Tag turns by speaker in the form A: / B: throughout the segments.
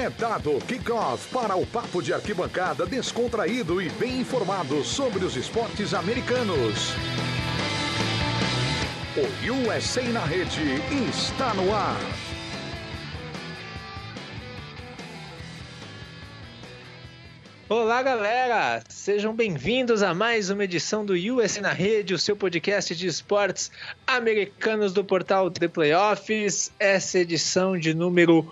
A: É dado kickoff para o papo de arquibancada descontraído e bem informado sobre os esportes americanos. O USA na rede está no ar.
B: Olá, galera! Sejam bem-vindos a mais uma edição do USA na Rede, o seu podcast de esportes americanos do portal The Playoffs. Essa edição de número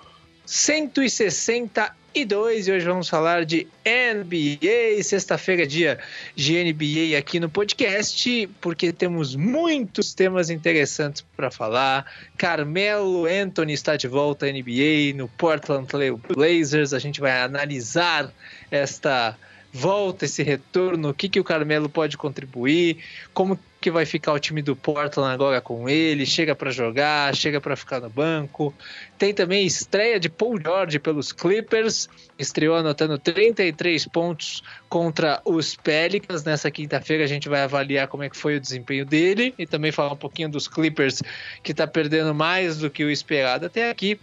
B: 162 e hoje vamos falar de NBA. Sexta-feira, dia de NBA aqui no podcast, porque temos muitos temas interessantes para falar. Carmelo Anthony está de volta à NBA no Portland Trail Blazers. A gente vai analisar esta volta, esse retorno, o que, que o Carmelo pode contribuir, como que vai ficar o time do Portland agora com ele, chega para jogar, chega para ficar no banco. Tem também estreia de Paul George pelos Clippers, estreou anotando 33 pontos contra os Pelicans. Nessa quinta-feira a gente vai avaliar como é que foi o desempenho dele e também falar um pouquinho dos Clippers que está perdendo mais do que o esperado até aqui.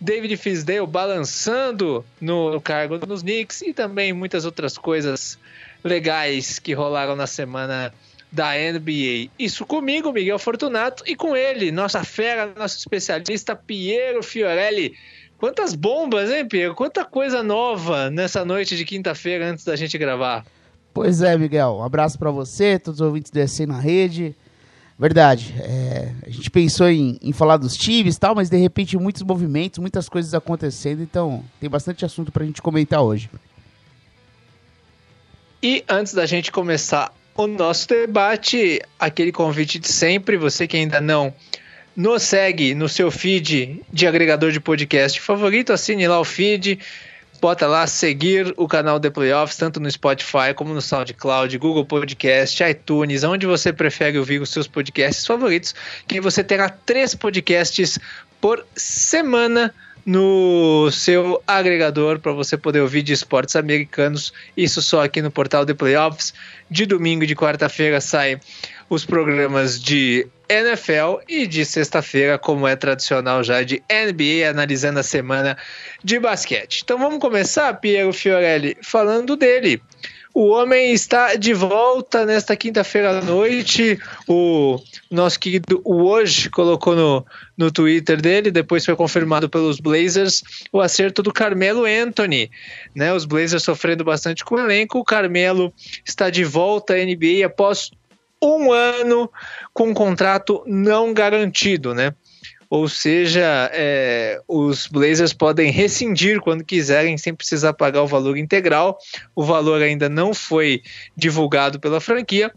B: David Fisdale balançando no cargo nos Knicks e também muitas outras coisas legais que rolaram na semana da NBA. Isso comigo, Miguel Fortunato, e com ele, nossa fera, nosso especialista Piero Fiorelli. Quantas bombas, hein, Piero? Quanta coisa nova nessa noite de quinta-feira antes da gente gravar.
C: Pois é, Miguel. Um abraço para você, todos os ouvintes do EC na rede. Verdade. É, a gente pensou em, em, falar dos times e tal, mas de repente muitos movimentos, muitas coisas acontecendo, então tem bastante assunto para a gente comentar hoje.
B: E antes da gente começar o nosso debate, aquele convite de sempre, você que ainda não nos segue no seu feed de agregador de podcast favorito, assine lá o feed, bota lá seguir o canal The Playoffs, tanto no Spotify como no SoundCloud, Google Podcast, iTunes, onde você prefere ouvir os seus podcasts favoritos, que você terá três podcasts por semana no seu agregador para você poder ouvir de esportes americanos. Isso só aqui no portal The Playoffs. De domingo e de quarta-feira saem os programas de NFL e de sexta-feira, como é tradicional já, de NBA, analisando a semana de basquete. Então vamos começar, Piero Fiorelli, falando dele. O homem está de volta nesta quinta-feira à noite. O nosso querido hoje colocou no, no Twitter dele, depois foi confirmado pelos Blazers, o acerto do Carmelo Anthony. Né? Os Blazers sofrendo bastante com o elenco. O Carmelo está de volta à NBA após um ano com um contrato não garantido, né? Ou seja, é, os Blazers podem rescindir quando quiserem, sem precisar pagar o valor integral. O valor ainda não foi divulgado pela franquia,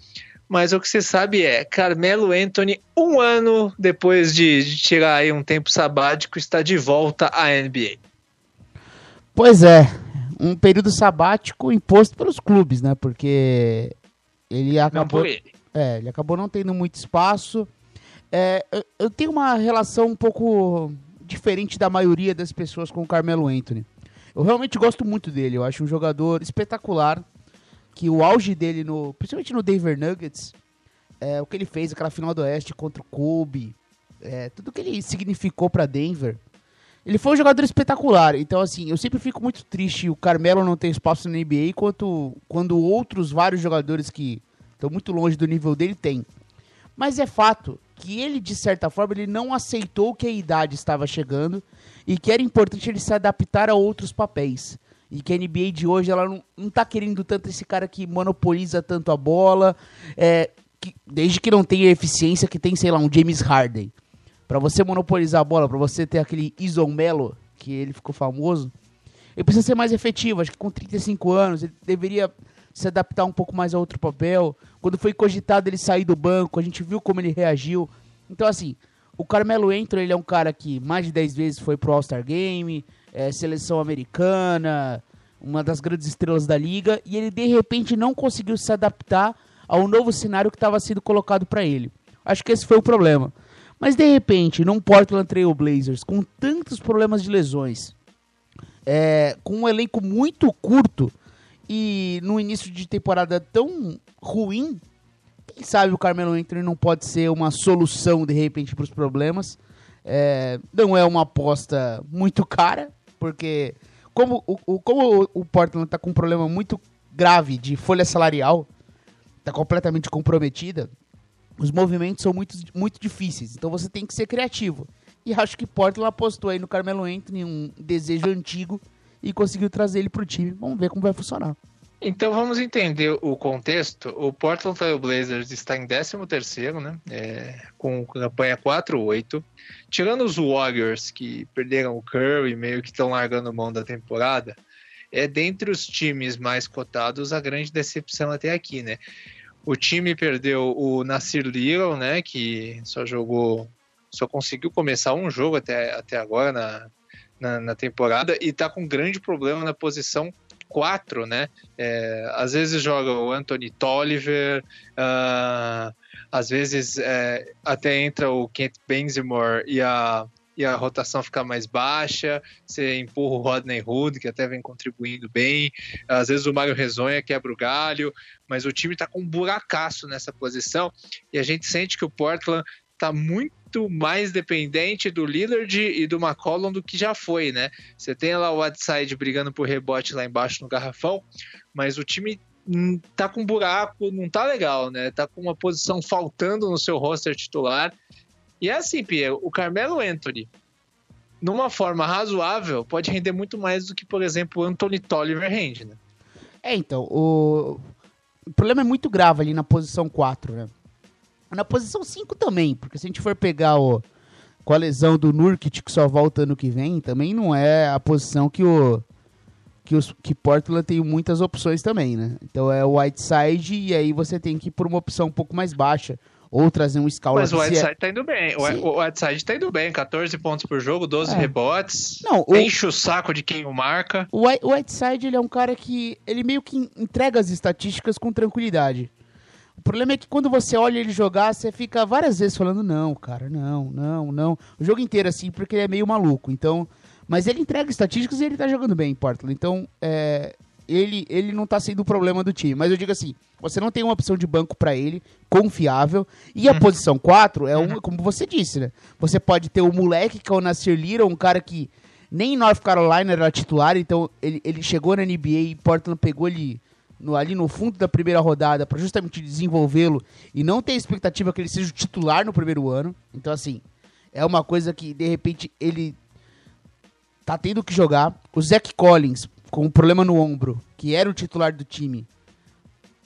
B: mas o que se sabe é Carmelo Anthony, um ano depois de, de tirar aí um tempo sabático, está de volta à NBA.
C: Pois é, um período sabático imposto pelos clubes, né? Porque ele acabou, ele. É, ele acabou não tendo muito espaço é, eu tenho uma relação um pouco diferente da maioria das pessoas com o Carmelo Anthony. Eu realmente gosto muito dele. Eu acho um jogador espetacular. Que o auge dele, no, principalmente no Denver Nuggets, é, o que ele fez, aquela final do Oeste contra o Kobe, é, tudo que ele significou para Denver. Ele foi um jogador espetacular. Então, assim, eu sempre fico muito triste o Carmelo não ter espaço na NBA, enquanto quando outros vários jogadores que estão muito longe do nível dele têm. Mas é fato que ele, de certa forma, ele não aceitou que a idade estava chegando e que era importante ele se adaptar a outros papéis. E que a NBA de hoje ela não, não tá querendo tanto esse cara que monopoliza tanto a bola, é, que, desde que não tenha eficiência que tem, sei lá, um James Harden. Para você monopolizar a bola, para você ter aquele Ison Melo, que ele ficou famoso, ele precisa ser mais efetivo. Acho que com 35 anos ele deveria se adaptar um pouco mais a outro papel. Quando foi cogitado ele sair do banco, a gente viu como ele reagiu. Então, assim, o Carmelo Entro, ele é um cara que mais de 10 vezes foi pro All-Star Game, é, seleção americana, uma das grandes estrelas da liga, e ele de repente não conseguiu se adaptar ao novo cenário que estava sendo colocado para ele. Acho que esse foi o problema. Mas de repente, num Portland Trail Blazers, com tantos problemas de lesões, é, com um elenco muito curto, e no início de temporada tão ruim, quem sabe o Carmelo Anthony não pode ser uma solução de repente para os problemas. É, não é uma aposta muito cara, porque como o, como o Portland tá com um problema muito grave de folha salarial, tá completamente comprometida, os movimentos são muito, muito difíceis. Então você tem que ser criativo. E acho que Portland apostou aí no Carmelo Anthony, um desejo antigo, e conseguiu trazer ele pro time. Vamos ver como vai funcionar.
B: Então vamos entender o contexto. O Portland Trail Blazers está em 13º, né? É, com campanha 4-8. Tirando os Warriors, que perderam o Curry, meio que estão largando mão da temporada, é dentre os times mais cotados a grande decepção até aqui, né? O time perdeu o Nasir Little, né? Que só jogou, só conseguiu começar um jogo até, até agora na, na, na temporada e está com grande problema na posição 4, né? É, às vezes joga o Anthony Tolliver, uh, às vezes é, até entra o Kent Benzimore e a, e a rotação fica mais baixa, você empurra o Rodney Hood, que até vem contribuindo bem, às vezes o Mário Rezonha quebra o galho, mas o time está com um buracaço nessa posição e a gente sente que o Portland está muito muito mais dependente do Lillard e do McCollum do que já foi, né? Você tem lá o Whiteside brigando por rebote lá embaixo no garrafão, mas o time tá com um buraco, não tá legal, né? Tá com uma posição faltando no seu roster titular. E é assim, Pierre, o Carmelo Anthony, numa forma razoável, pode render muito mais do que, por exemplo, o Anthony Tolliver rende, né?
C: É, então, o... o problema é muito grave ali na posição 4, né? Na posição 5 também, porque se a gente for pegar o, com a lesão do Nurkic, que só volta ano que vem, também não é a posição que o que, os, que Portland tem muitas opções também, né? Então é o Whiteside e aí você tem que ir por uma opção um pouco mais baixa. Ou trazer um Scala.
B: Mas o Whiteside tá indo bem. Sim. O Whiteside tá indo bem. 14 pontos por jogo, 12 é. rebotes. Não, o... Enche o saco de quem o marca.
C: O Whiteside, ele é um cara que... Ele meio que entrega as estatísticas com tranquilidade. O problema é que quando você olha ele jogar, você fica várias vezes falando, não, cara, não, não, não. O jogo inteiro, assim, porque ele é meio maluco. Então. Mas ele entrega estatísticas e ele tá jogando bem em Portland. Então, é, ele, ele não tá sendo o problema do time. Mas eu digo assim, você não tem uma opção de banco para ele, confiável. E a uhum. posição 4 é uma, uhum. como você disse, né? Você pode ter o moleque, que é o Nasir Little, um cara que nem em North Carolina era titular, então ele, ele chegou na NBA e Portland pegou ele no, ali no fundo da primeira rodada para justamente desenvolvê-lo e não ter expectativa que ele seja o titular no primeiro ano. Então, assim, é uma coisa que de repente ele tá tendo que jogar. O Zach Collins, com um problema no ombro, que era o titular do time,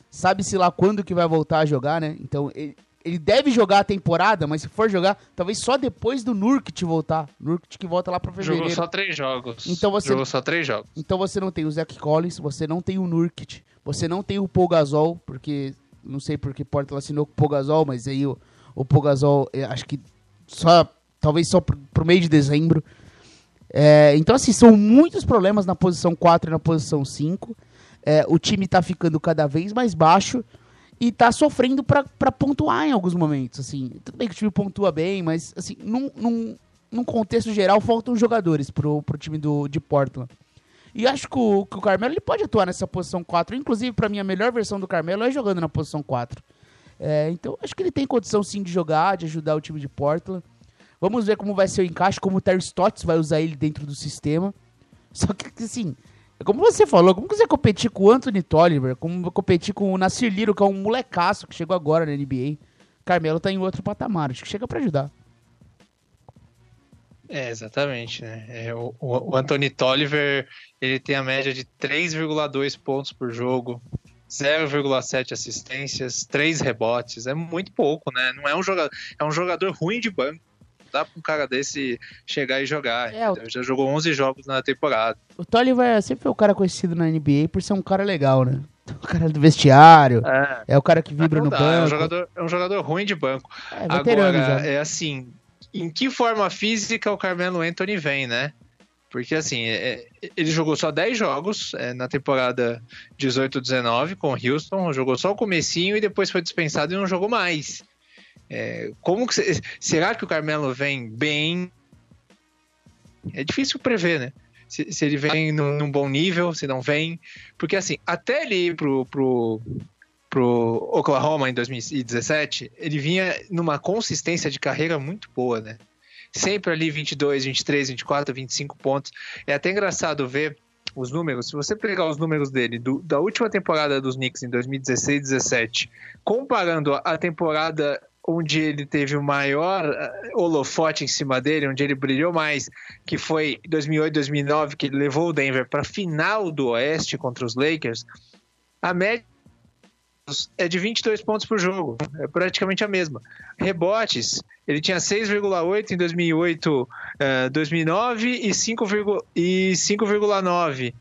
C: sabe-se lá quando que vai voltar a jogar, né? Então, ele, ele deve jogar a temporada, mas se for jogar, talvez só depois do Nurkit voltar. Nurkit que volta lá pra fevereiro.
B: Jogou só três jogos.
C: Então você,
B: Jogou só três jogos.
C: Então você não tem o Zach Collins, você não tem o Nurkit, você não tem o Pogazol, porque não sei porque Portland assinou com o Pogazol, mas aí o, o Pogazol, é, acho que só talvez só pro, pro meio de dezembro. É, então, assim, são muitos problemas na posição 4 e na posição 5. É, o time tá ficando cada vez mais baixo e tá sofrendo para pontuar em alguns momentos. Assim, tudo bem que o time pontua bem, mas assim, num, num, num contexto geral, faltam jogadores pro, pro time do, de Portland. E acho que o, que o Carmelo ele pode atuar nessa posição 4. Inclusive, para mim, a melhor versão do Carmelo é jogando na posição 4. É, então, acho que ele tem condição sim de jogar, de ajudar o time de Portland. Vamos ver como vai ser o encaixe, como o Terry Stotts vai usar ele dentro do sistema. Só que, assim, é como você falou, como você competir com o Anthony Tolliver, como competir com o Nasir Liro, que é um molecaço que chegou agora na NBA. Carmelo tá em outro patamar, acho que chega para ajudar.
B: É, exatamente, né? É, o, o Anthony Tolliver, ele tem a média de 3,2 pontos por jogo, 0,7 assistências, 3 rebotes, é muito pouco, né? Não é um jogador, é um jogador ruim de banco. Dá pra um cara desse chegar e jogar. É, o... Já jogou 11 jogos na temporada.
C: O Tolliver sempre foi o cara conhecido na NBA por ser um cara legal, né? O cara do vestiário, é, é o cara que vibra no banco. É
B: um, jogador, é um jogador ruim de banco. É, Agora, já. é assim, em que forma física o Carmelo Anthony vem, né? Porque assim, é, ele jogou só 10 jogos é, na temporada 18-19 com o Houston, jogou só o comecinho e depois foi dispensado e não jogou mais. É, como que, será que o Carmelo vem bem? É difícil prever, né? Se, se ele vem num, num, bom nível, se não vem. Porque assim, até ele ir pro, pro, pro Oklahoma em 2017, ele vinha numa consistência de carreira muito boa, né? sempre ali 22, 23, 24, 25 pontos. É até engraçado ver os números, se você pegar os números dele do, da última temporada dos Knicks em 2016-17, comparando a temporada onde ele teve o maior eh, holofote em cima dele, onde ele brilhou mais, que foi 2008-2009, que ele levou o Denver para a final do Oeste contra os Lakers, a média é de 22 pontos por jogo, é praticamente a mesma. Rebotes, ele tinha 6,8 em 2008, 2009 e 5,9.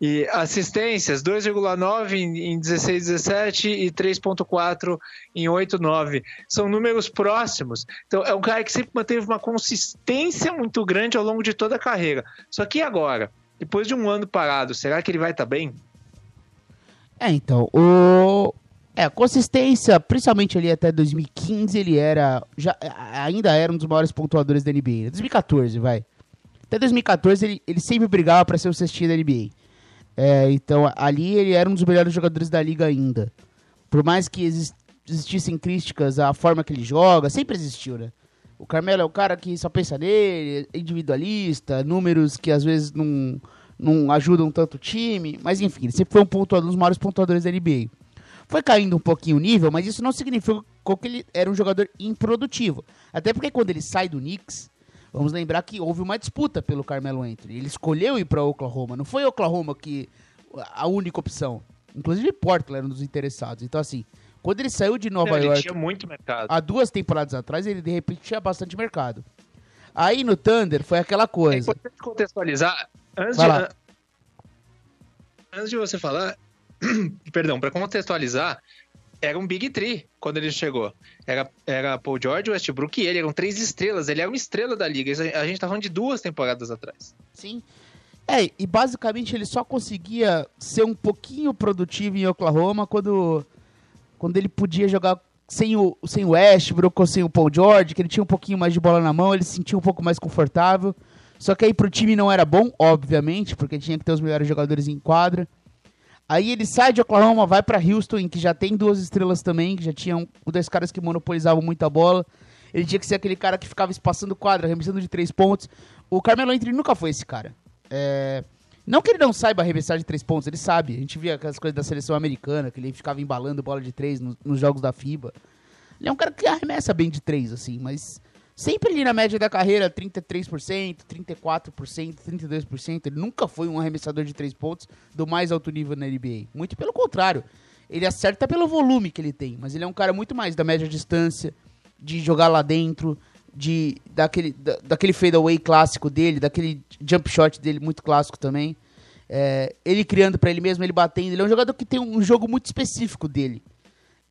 B: E assistências, 2,9 em 16, 17 e 3,4 em 8, 9. São números próximos. Então, é um cara que sempre manteve uma consistência muito grande ao longo de toda a carreira. Só que agora, depois de um ano parado, será que ele vai estar tá bem?
C: É, então, o, é, consistência, principalmente ali até 2015, ele era. Já, ainda era um dos maiores pontuadores da NBA. 2014, vai. Até 2014 ele, ele sempre brigava para ser o cestinho da NBA. É, então ali ele era um dos melhores jogadores da liga ainda. Por mais que existissem críticas à forma que ele joga, sempre existiu, né? O Carmelo é o cara que só pensa nele, é individualista, números que às vezes não, não ajudam tanto o time, mas enfim, ele sempre foi um, pontuador, um dos maiores pontuadores da NBA. Foi caindo um pouquinho o nível, mas isso não significa que ele era um jogador improdutivo. Até porque quando ele sai do Knicks, vamos lembrar que houve uma disputa pelo Carmelo Anthony. Ele escolheu ir para Oklahoma, não foi Oklahoma que a única opção. Inclusive Portland era um dos interessados. Então assim, quando ele saiu de Nova
B: não,
C: York,
B: tinha muito mercado.
C: há duas temporadas atrás, ele de repente tinha bastante mercado. Aí no Thunder foi aquela coisa. É
B: importante contextualizar. Antes de, antes de você falar, perdão, para contextualizar, era um Big Three quando ele chegou. Era, era Paul George, Westbrook e ele. Eram três estrelas. Ele era uma estrela da liga. A gente tá falando de duas temporadas atrás.
C: Sim. É, e basicamente ele só conseguia ser um pouquinho produtivo em Oklahoma quando, quando ele podia jogar sem o, sem o Westbrook ou sem o Paul George, que ele tinha um pouquinho mais de bola na mão, ele se sentia um pouco mais confortável. Só que aí pro time não era bom, obviamente, porque tinha que ter os melhores jogadores em quadra. Aí ele sai de Oklahoma, vai para Houston, em que já tem duas estrelas também, que já tinham um, dois caras que monopolizavam muita bola. Ele tinha que ser aquele cara que ficava espaçando quadra, arremessando de três pontos. O Carmelo Anthony nunca foi esse cara. É... Não que ele não saiba arremessar de três pontos, ele sabe. A gente via aquelas coisas da seleção americana, que ele ficava embalando bola de três nos jogos da FIBA. Ele é um cara que arremessa bem de três, assim, mas sempre ali na média da carreira, 33%, 34%, 32%. Ele nunca foi um arremessador de três pontos do mais alto nível na NBA. Muito pelo contrário. Ele acerta pelo volume que ele tem, mas ele é um cara muito mais da média distância, de jogar lá dentro, de daquele, da, daquele fadeaway clássico dele, daquele jump shot dele muito clássico também. É, ele criando para ele mesmo, ele batendo. Ele é um jogador que tem um jogo muito específico dele.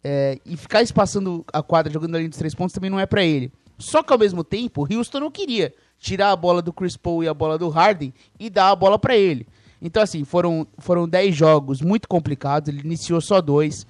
C: É, e ficar espaçando a quadra jogando ali dos três pontos também não é para ele. Só que ao mesmo tempo, Houston não queria tirar a bola do Chris Paul e a bola do Harden e dar a bola para ele. Então, assim, foram, foram 10 jogos muito complicados, ele iniciou só dois.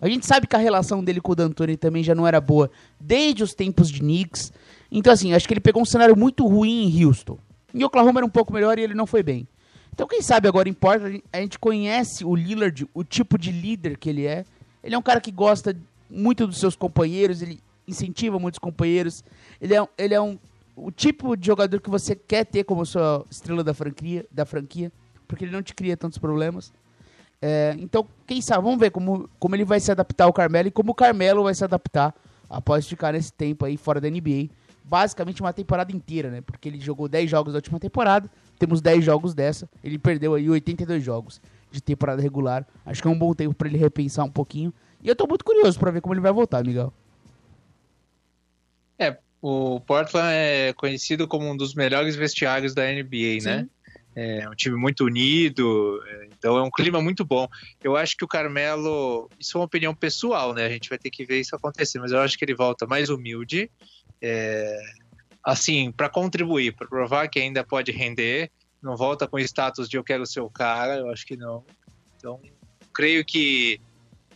C: A gente sabe que a relação dele com o D'Antoni também já não era boa desde os tempos de Knicks. Então, assim, acho que ele pegou um cenário muito ruim em Houston. Em Oklahoma era um pouco melhor e ele não foi bem. Então, quem sabe agora importa, a gente conhece o Lillard, o tipo de líder que ele é. Ele é um cara que gosta muito dos seus companheiros, ele incentiva muitos companheiros. Ele é, ele é um, o tipo de jogador que você quer ter como sua estrela da franquia, da franquia porque ele não te cria tantos problemas. É, então, quem sabe, vamos ver como, como ele vai se adaptar ao Carmelo e como o Carmelo vai se adaptar após ficar nesse tempo aí fora da NBA. Basicamente uma temporada inteira, né? Porque ele jogou 10 jogos da última temporada, temos 10 jogos dessa, ele perdeu aí 82 jogos de temporada regular. Acho que é um bom tempo para ele repensar um pouquinho. E eu tô muito curioso para ver como ele vai voltar, Miguel.
B: O Portland é conhecido como um dos melhores vestiários da NBA, Sim. né? É um time muito unido, é, então é um clima muito bom. Eu acho que o Carmelo, isso é uma opinião pessoal, né? A gente vai ter que ver isso acontecer, mas eu acho que ele volta mais humilde, é, assim, para contribuir, para provar que ainda pode render. Não volta com status de eu quero ser o cara, eu acho que não. Então, creio que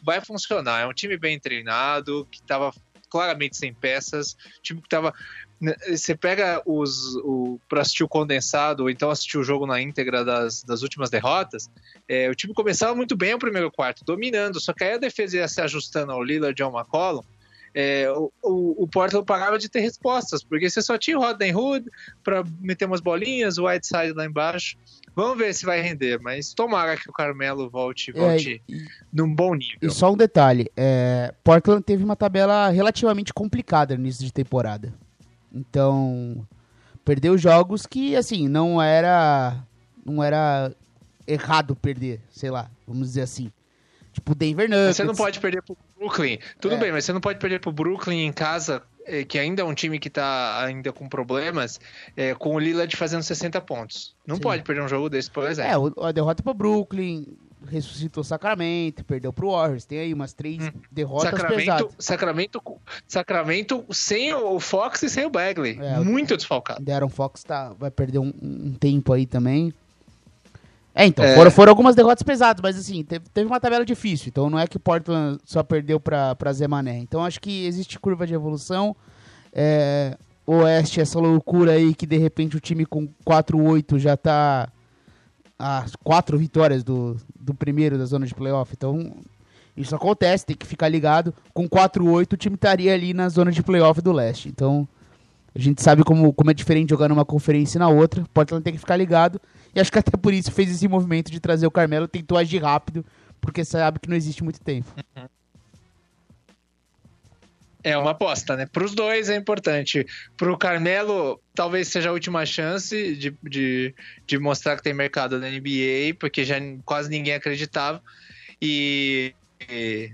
B: vai funcionar. É um time bem treinado, que estava claramente sem peças, time que tava. Né, você pega os. O, pra assistir o condensado, ou então assistir o jogo na íntegra das, das últimas derrotas, é, o time começava muito bem o primeiro quarto, dominando, só que aí a defesa ia se ajustando ao Lillard e ao McCollum. É, o, o, Portland pagava de ter respostas, porque você só tinha o Rodney Hood para meter umas bolinhas, o Whiteside lá embaixo. Vamos ver se vai render, mas tomara que o Carmelo volte, é, volte é, e, num bom nível.
C: E só um detalhe, é, Portland teve uma tabela relativamente complicada no início de temporada. Então, perdeu jogos que, assim, não era não era errado perder, sei lá, vamos dizer assim. Tipo Denver Nuggets.
B: Você não pode perder pro Brooklyn. Tudo é. bem, mas você não pode perder pro Brooklyn em casa, eh, que ainda é um time que tá ainda com problemas, é, com o Lillard fazendo 60 pontos. Não Sim. pode perder um jogo desse, por exemplo.
C: É, a derrota pro Brooklyn, ressuscitou Sacramento, perdeu pro Warriors. Tem aí umas três hum. derrotas
B: Sacramento,
C: pesadas.
B: Sacramento, Sacramento sem o Fox e sem o Bagley. É, Muito desfalcado.
C: Deram Fox tá, vai perder um, um tempo aí também. É, então, é. Foram, foram algumas derrotas pesadas, mas assim, teve, teve, uma tabela difícil, então não é que o Portland só perdeu pra, pra Zemané. Então acho que existe curva de evolução. É, Oeste, essa loucura aí que de repente o time com 4-8 já tá as quatro vitórias do, do primeiro da zona de playoff. Então, isso acontece, tem que ficar ligado. Com 4-8 o time estaria ali na zona de playoff do leste. Então, a gente sabe como, como é diferente jogar numa conferência e na outra. O Portland tem que ficar ligado. E acho que até por isso fez esse movimento de trazer o Carmelo, tentou agir rápido, porque sabe que não existe muito tempo.
B: É uma aposta, né? Para os dois é importante. Para o Carmelo, talvez seja a última chance de, de, de mostrar que tem mercado na NBA, porque já quase ninguém acreditava. E, e,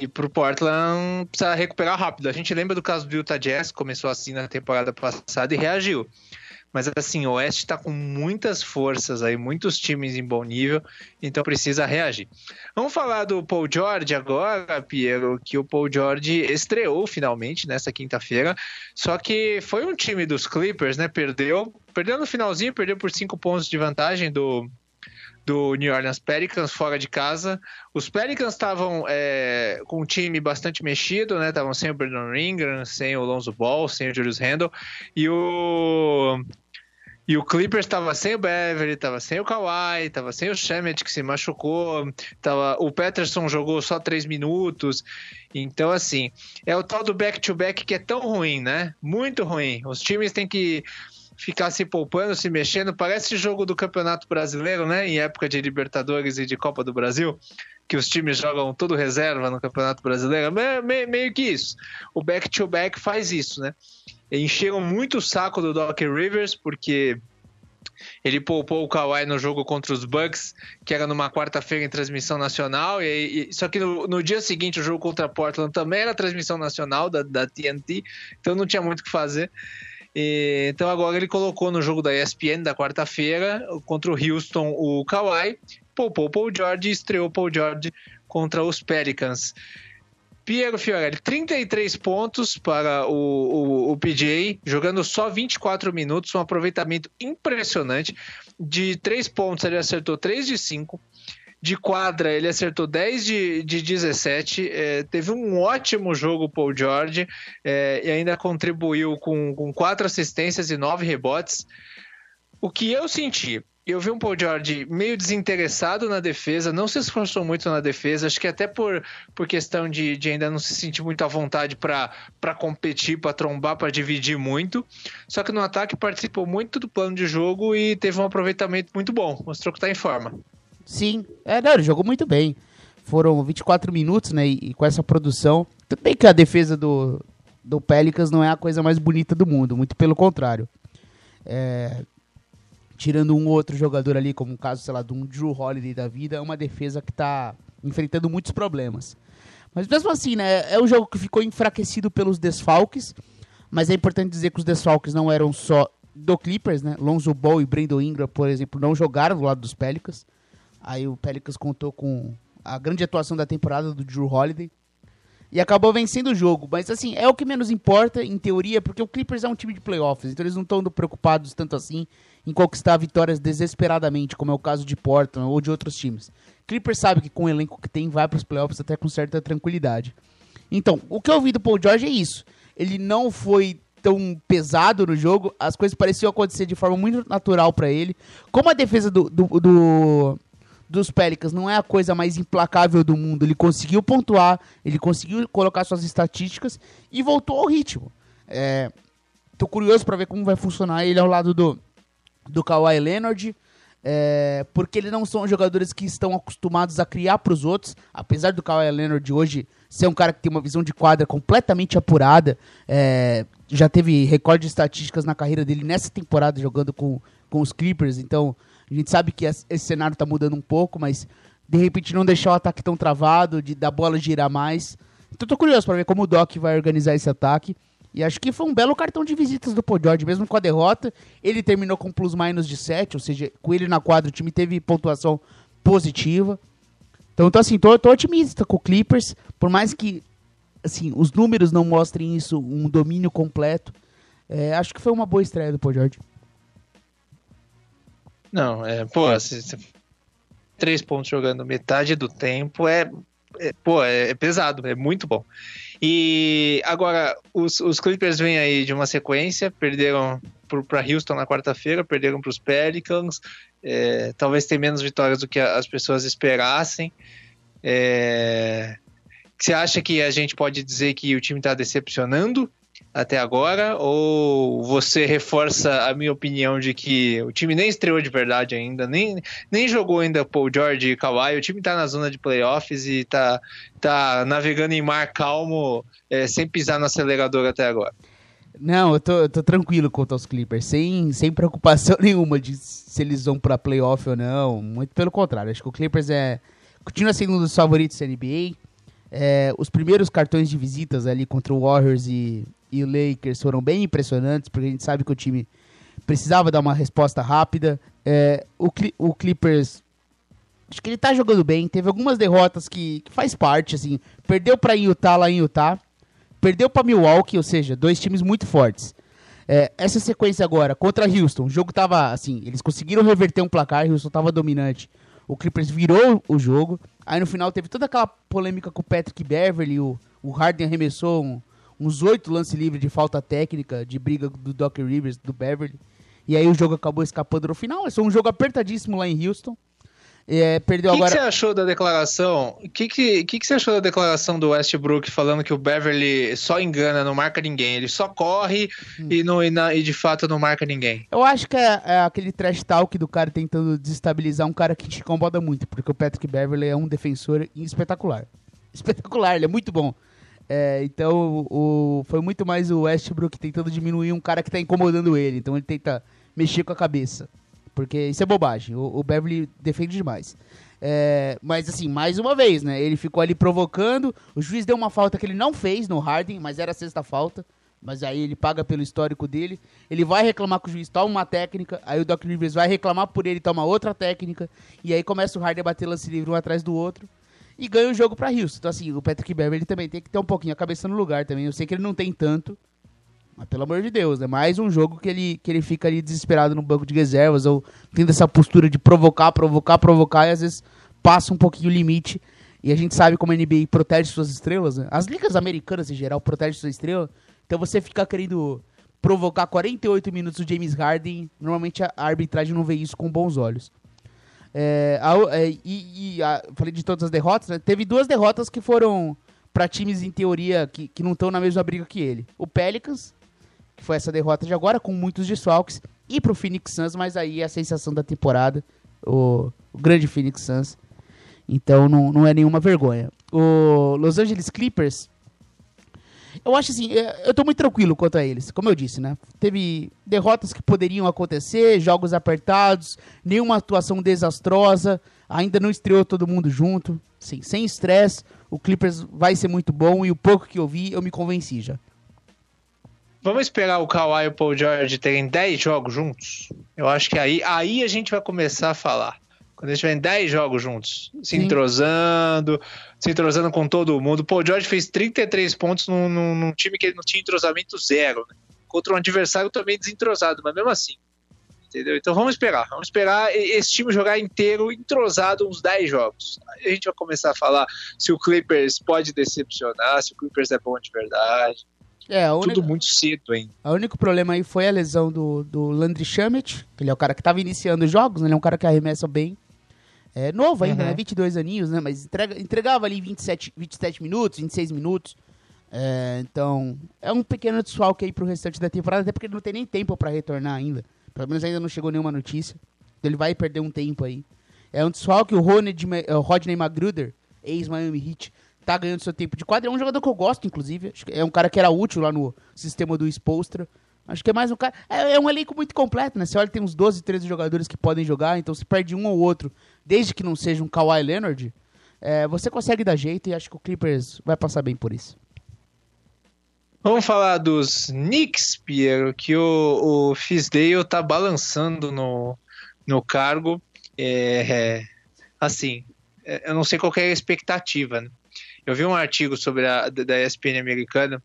B: e para o Portland precisa recuperar rápido. A gente lembra do caso do Utah Jazz, começou assim na temporada passada e reagiu. Mas assim, o Oeste está com muitas forças aí, muitos times em bom nível, então precisa reagir. Vamos falar do Paul George agora, Piero, que o Paul George estreou finalmente nessa quinta-feira. Só que foi um time dos Clippers, né? Perdeu, perdeu no finalzinho, perdeu por cinco pontos de vantagem do do New Orleans Pelicans fora de casa. Os Pelicans estavam é, com um time bastante mexido, né? Estavam sem o Brandon Ingram, sem o Lonzo Ball, sem o Julius Randle. E o e o Clippers estava sem o Beverly, estava sem o Kawhi, estava sem o Shemet que se machucou, tava, o Peterson jogou só três minutos. Então, assim, é o tal do back-to-back -back que é tão ruim, né? Muito ruim. Os times têm que ficar se poupando, se mexendo. Parece jogo do Campeonato Brasileiro, né? Em época de Libertadores e de Copa do Brasil, que os times jogam todo reserva no Campeonato Brasileiro. Me, me, meio que isso. O back-to-back -back faz isso, né? Encheram muito o saco do Doc Rivers, porque ele poupou o Kawhi no jogo contra os Bucks, que era numa quarta-feira em transmissão nacional. E, e só que no, no, dia seguinte, o jogo contra Portland também era transmissão nacional da, da TNT, então não tinha muito o que fazer. E, então agora ele colocou no jogo da ESPN da quarta-feira contra o Houston o Kawhi, poupou Paul George e estreou Paul George contra os Pelicans. Piero Fiorelli, 33 pontos para o, o, o, PJ, jogando só 24 minutos, um aproveitamento impressionante. De 3 pontos, ele acertou 3 de 5. De quadra, ele acertou 10 de, de 17. É, teve um ótimo jogo, Paul George, é, e ainda contribuiu com, com quatro assistências e nove rebotes. O que eu senti, eu vi um Paul George meio desinteressado na defesa, não se esforçou muito na defesa, acho que até por, por questão de, de ainda não se sentir muito à vontade para competir, para trombar, para dividir muito. Só que no ataque participou muito do plano de jogo e teve um aproveitamento muito bom, mostrou que está em forma.
C: Sim, é, não, ele jogou muito bem. Foram 24 minutos, né? E, e, com essa produção. Tudo bem que a defesa do, do Pelicans não é a coisa mais bonita do mundo, muito pelo contrário. É, tirando um outro jogador ali, como o caso, sei lá, de um Drew Holiday da vida, é uma defesa que está enfrentando muitos problemas. Mas mesmo assim, né? É um jogo que ficou enfraquecido pelos desfalques. Mas é importante dizer que os desfalques não eram só do Clippers, né? Lonzo Ball e Brandon Ingram, por exemplo, não jogaram do lado dos Pelicans. Aí o Pelicans contou com a grande atuação da temporada do Drew Holiday. E acabou vencendo o jogo. Mas assim, é o que menos importa, em teoria, porque o Clippers é um time de playoffs. Então eles não estão preocupados tanto assim em conquistar vitórias desesperadamente, como é o caso de Portland ou de outros times. Clippers sabe que com o elenco que tem, vai para os playoffs até com certa tranquilidade. Então, o que eu vi do Paul George é isso. Ele não foi tão pesado no jogo, as coisas pareciam acontecer de forma muito natural para ele. Como a defesa do, do, do dos Pelicans não é a coisa mais implacável do mundo. Ele conseguiu pontuar, ele conseguiu colocar suas estatísticas e voltou ao ritmo. É, tô curioso para ver como vai funcionar ele ao lado do, do Kawhi Leonard. É, porque eles não são jogadores que estão acostumados a criar para os outros, apesar do Kawhi Leonard hoje ser um cara que tem uma visão de quadra completamente apurada, é, já teve recorde de estatísticas na carreira dele nessa temporada jogando com, com os Clippers, então a gente sabe que esse cenário está mudando um pouco, mas de repente não deixar o ataque tão travado, de da bola girar mais. Então tô curioso para ver como o Doc vai organizar esse ataque. E acho que foi um belo cartão de visitas do Paul George, mesmo com a derrota. Ele terminou com plus-minus de 7, ou seja, com ele na quadra o time teve pontuação positiva. Então, tô, assim, tô, tô otimista com o Clippers, por mais que assim, os números não mostrem isso, um domínio completo. É, acho que foi uma boa estreia do Paul George.
B: Não, é, pô, se, se, três pontos jogando metade do tempo é, é pô, é, é, pesado, é muito bom. E agora, os, os Clippers vêm aí de uma sequência, perderam para Houston na quarta-feira, perderam para os Pelicans, é, talvez tenha menos vitórias do que as pessoas esperassem. É, você acha que a gente pode dizer que o time está decepcionando? Até agora? Ou você reforça a minha opinião de que o time nem estreou de verdade ainda, nem, nem jogou ainda Paul George e Kawhi, o time tá na zona de playoffs e tá, tá navegando em mar calmo, é, sem pisar no acelerador até agora?
C: Não, eu tô, eu tô tranquilo quanto aos Clippers, sem, sem preocupação nenhuma de se eles vão pra playoff ou não, muito pelo contrário, acho que o Clippers é continua sendo um dos favoritos da NBA, é, os primeiros cartões de visitas ali contra o Warriors e, e o Lakers foram bem impressionantes, porque a gente sabe que o time precisava dar uma resposta rápida. É, o, o Clippers, acho que ele tá jogando bem, teve algumas derrotas que, que faz parte, assim, perdeu para Utah lá em Utah, perdeu para Milwaukee, ou seja, dois times muito fortes. É, essa sequência agora contra Houston, o jogo tava assim, eles conseguiram reverter um placar, Houston tava dominante. O Clippers virou o jogo. Aí no final teve toda aquela polêmica com o Patrick Beverly, o, o Harden arremessou um, uns oito lances livres de falta técnica, de briga do Doc Rivers, do Beverly. E aí o jogo acabou escapando no final. É só um jogo apertadíssimo lá em Houston. É, perdeu
B: que
C: agora.
B: O que você achou da declaração? O que, que, que, que você achou da declaração do Westbrook falando que o Beverly só engana, não marca ninguém? Ele só corre hum. e, não, e, na, e, de fato não marca ninguém.
C: Eu acho que é, é, aquele trash talk do cara tentando desestabilizar um cara que te incomoda muito, porque o Patrick Beverly é um defensor espetacular. Espetacular, ele é muito bom. É, então, o, foi muito mais o Westbrook tentando diminuir um cara que tá incomodando ele. Então, ele tenta mexer com a cabeça. Porque isso é bobagem. O, o Beverly defende demais. É, mas, assim, mais uma vez, né? Ele ficou ali provocando. O juiz deu uma falta que ele não fez no Harden, mas era a sexta falta. Mas aí ele paga pelo histórico dele. Ele vai reclamar com o juiz, toma uma técnica. Aí o Doc Rivers vai reclamar por ele, toma outra técnica. E aí começa o Harden a bater lance livre um atrás do outro e ganha o jogo para Houston. Então, assim, o Patrick Beverly também tem que ter um pouquinho a cabeça no lugar também. Eu sei que ele não tem tanto, mas pelo amor de Deus, é né? mais um jogo que ele, que ele fica ali desesperado no banco de reservas ou tendo essa postura de provocar, provocar, provocar e às vezes passa um pouquinho o limite. E a gente sabe como a NBA protege suas estrelas, né? As ligas americanas em geral protegem suas estrelas. Então você fica querendo provocar 48 minutos do James Harden, normalmente a arbitragem não vê isso com bons olhos. É, a, é, e, e a, falei de todas as derrotas, né? Teve duas derrotas que foram para times, em teoria, que, que não estão na mesma briga que ele. O Pelicans, que foi essa derrota de agora, com muitos desfalques, e pro Phoenix Suns, mas aí a sensação da temporada, o, o grande Phoenix Suns. Então não, não é nenhuma vergonha. O Los Angeles Clippers eu acho assim, é, eu tô muito tranquilo quanto a eles, como eu disse, né? Teve derrotas que poderiam acontecer, jogos apertados, nenhuma atuação desastrosa, ainda não estreou todo mundo junto, sim, sem estresse. O Clippers vai ser muito bom e o pouco que eu vi, eu me convenci já.
B: Vamos esperar o Kawhi e o Paul George terem 10 jogos juntos? Eu acho que aí, aí a gente vai começar a falar. Quando eles tiverem 10 jogos juntos, se Sim. entrosando, se entrosando com todo mundo. Pô, o George fez 33 pontos num, num, num time que ele não tinha entrosamento zero, né? contra um adversário também desentrosado, mas mesmo assim. Entendeu? Então vamos esperar. Vamos esperar esse time jogar inteiro, entrosado, uns 10 jogos. Aí a gente vai começar a falar se o Clippers pode decepcionar, se o Clippers é bom de verdade. É, única, Tudo muito cedo, hein?
C: O único problema aí foi a lesão do, do Landry Shamet, que ele é o cara que estava iniciando os jogos, né? ele é um cara que arremessa bem. É novo ainda, uhum. né? 22 aninhos, né? Mas entrega, entregava ali 27, 27 minutos, 26 minutos. É, então, é um pequeno desfalque aí pro restante da temporada, até porque ele não tem nem tempo para retornar ainda. Pelo menos ainda não chegou nenhuma notícia. Então ele vai perder um tempo aí. É um desfalque, o é, Rodney Magruder, ex-Miami Heat, tá ganhando seu tempo de quadra. É um jogador que eu gosto, inclusive. É um cara que era útil lá no sistema do Spolstra. Acho que é mais um cara. É, é, um elenco muito completo, né? Você olha, tem uns 12, 13 jogadores que podem jogar, então se perde um ou outro, desde que não seja um Kawhi Leonard, é, você consegue dar jeito e acho que o Clippers vai passar bem por isso.
B: Vamos falar dos Knicks, Piero, que o, o Fisdale tá balançando no, no cargo. É, é, assim, é, eu não sei qual é a expectativa. Né? Eu vi um artigo sobre a da ESPN americana,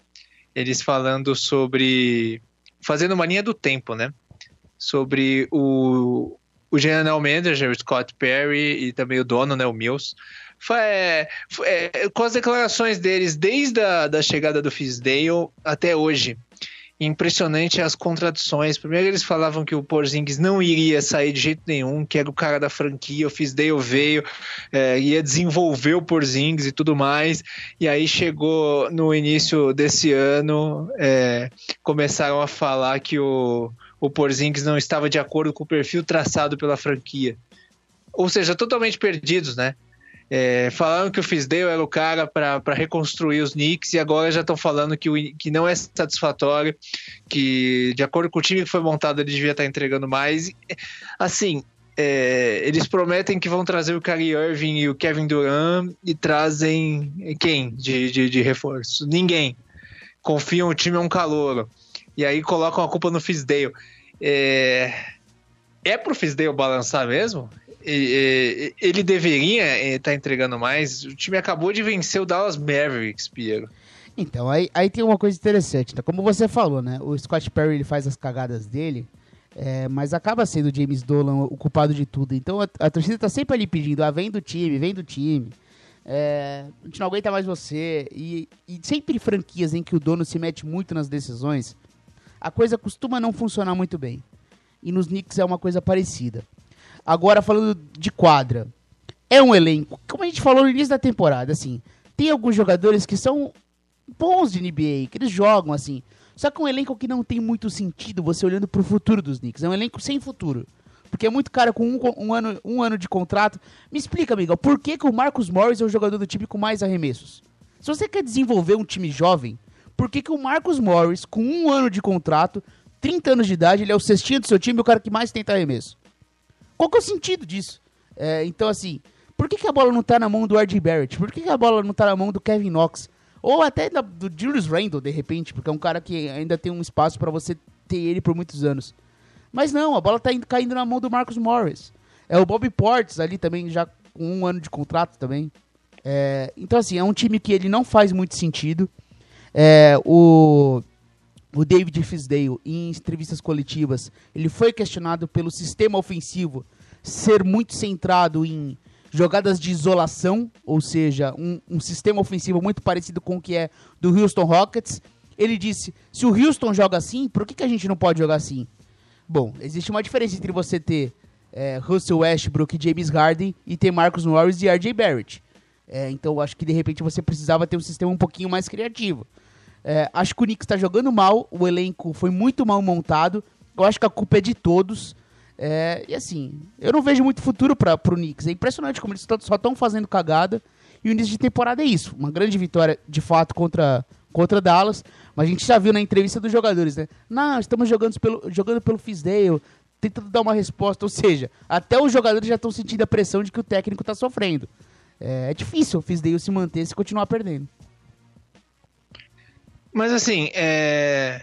B: eles falando sobre fazendo uma linha do tempo, né? Sobre o, o general manager, o Scott Perry, e também o dono, né, o Mills, é, é, com as declarações deles desde a da chegada do Fisdale até hoje. Impressionante as contradições. Primeiro eles falavam que o Porzingis não iria sair de jeito nenhum, que era o cara da franquia, o Fisdale veio, é, ia desenvolver o Porzingis e tudo mais. E aí chegou no início desse ano, é, começaram a falar que o, o Porzingis não estava de acordo com o perfil traçado pela franquia. Ou seja, totalmente perdidos, né? É, falaram que o Fisdale era o cara para reconstruir os Knicks e agora já estão falando que, o, que não é satisfatório, que de acordo com o time que foi montado ele devia estar tá entregando mais. Assim, é, eles prometem que vão trazer o Kyrie Irving e o Kevin Durant e trazem quem de, de, de reforço? Ninguém. Confiam o time é um calor. E aí colocam a culpa no Fisdale. É, é pro Fisdale balançar mesmo? ele deveria estar tá entregando mais. O time acabou de vencer o Dallas Mavericks, Piero.
C: Então, aí, aí tem uma coisa interessante. Né? Como você falou, né? O Scott Perry ele faz as cagadas dele, é, mas acaba sendo o James Dolan o culpado de tudo. Então a, a torcida tá sempre ali pedindo: ah, vem do time, vem do time. É, a gente não aguenta mais você. E, e sempre franquias em que o dono se mete muito nas decisões, a coisa costuma não funcionar muito bem. E nos Knicks é uma coisa parecida. Agora, falando de quadra, é um elenco, como a gente falou no início da temporada, assim, tem alguns jogadores que são bons de NBA, que eles jogam, assim, só que é um elenco que não tem muito sentido você olhando pro futuro dos Knicks. É um elenco sem futuro. Porque é muito cara com um, um, ano, um ano de contrato. Me explica, amigo, por que, que o Marcus Morris é o jogador do time com mais arremessos? Se você quer desenvolver um time jovem, por que, que o Marcus Morris, com um ano de contrato, 30 anos de idade, ele é o cestinho do seu time o cara que mais tenta arremesso? Qual que é o sentido disso? É, então, assim, por que, que, a bola não tá na mão do R.J. Barrett? Por que, que, a bola não tá na mão do Kevin Knox? Ou até da, do Julius Randle, de repente, porque é um cara que ainda tem um espaço para você ter ele por muitos anos. Mas não, a bola tá indo, caindo na mão do Marcus Morris. É o Bobby Portis ali também, já com um ano de contrato também. É, então, assim, é um time que ele não faz muito sentido. É, o o David Fisdale, em entrevistas coletivas, ele foi questionado pelo sistema ofensivo ser muito centrado em jogadas de isolação, ou seja, um, um, sistema ofensivo muito parecido com o que é do Houston Rockets. Ele disse: se o Houston joga assim, por que, que a gente não pode jogar assim? Bom, existe uma diferença entre você ter é, Russell Westbrook e James Harden e ter Marcus Morris e RJ Barrett. É, então acho que de repente você precisava ter um sistema um pouquinho mais criativo. É, acho que o Knicks está jogando mal, o elenco foi muito mal montado. Eu acho que a culpa é de todos. É, e assim, eu não vejo muito futuro para o Knicks. É impressionante como eles só estão fazendo cagada. E o início de temporada é isso. Uma grande vitória, de fato, contra, contra Dallas. Mas a gente já viu na entrevista dos jogadores, né? Não, estamos jogando pelo, jogando pelo Fisdale, tentando dar uma resposta. Ou seja, até os jogadores já estão sentindo a pressão de que o técnico está sofrendo. É, é difícil o Fisdale se manter se continuar perdendo.
B: Mas assim, é...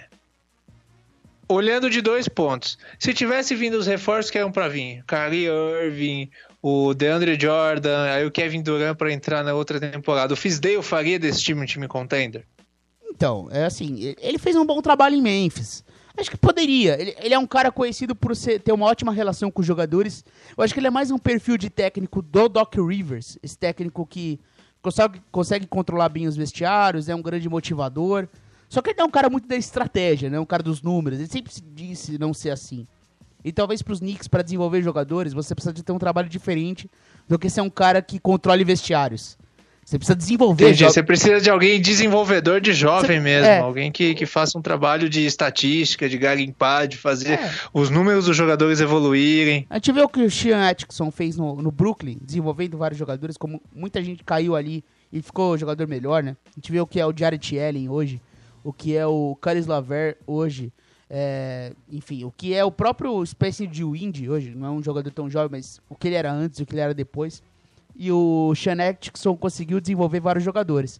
B: olhando de dois pontos, se tivesse vindo os reforços que eram para vir, Kyrie Irving, o DeAndre Jordan, aí o Kevin Durant para entrar na outra temporada, o Fisdale faria desse time um time contender?
C: Então, é assim, ele fez um bom trabalho em Memphis. Acho que poderia. Ele, ele, é um cara conhecido por ser, ter uma ótima relação com os jogadores. Eu acho que ele é mais um perfil de técnico do Doc Rivers, esse técnico que consegue, consegue controlar bem os vestiários, é um grande motivador. Só que ele é um cara muito da estratégia, né? Um cara dos números. Ele sempre se disse não ser assim. E talvez para os Knicks, para desenvolver jogadores, você precisa de ter um trabalho diferente do que ser um cara que controle vestiários. Você precisa desenvolver.
B: Entendi, você precisa de alguém desenvolvedor de jovem você, mesmo. É. Alguém que, que faça um trabalho de estatística, de garimpar, de fazer é. os números dos jogadores evoluírem.
C: A gente vê o que o Sean Atkinson fez no, no Brooklyn, desenvolvendo vários jogadores, como muita gente caiu ali e ficou jogador melhor, né? A gente vê o que é o Jared Allen hoje, o que é o Caris Laver hoje. É, enfim, o que é o próprio espécie de Wind hoje, não é um jogador tão jovem, mas o que ele era antes e o que ele era depois e o Sean conseguiu desenvolver vários jogadores.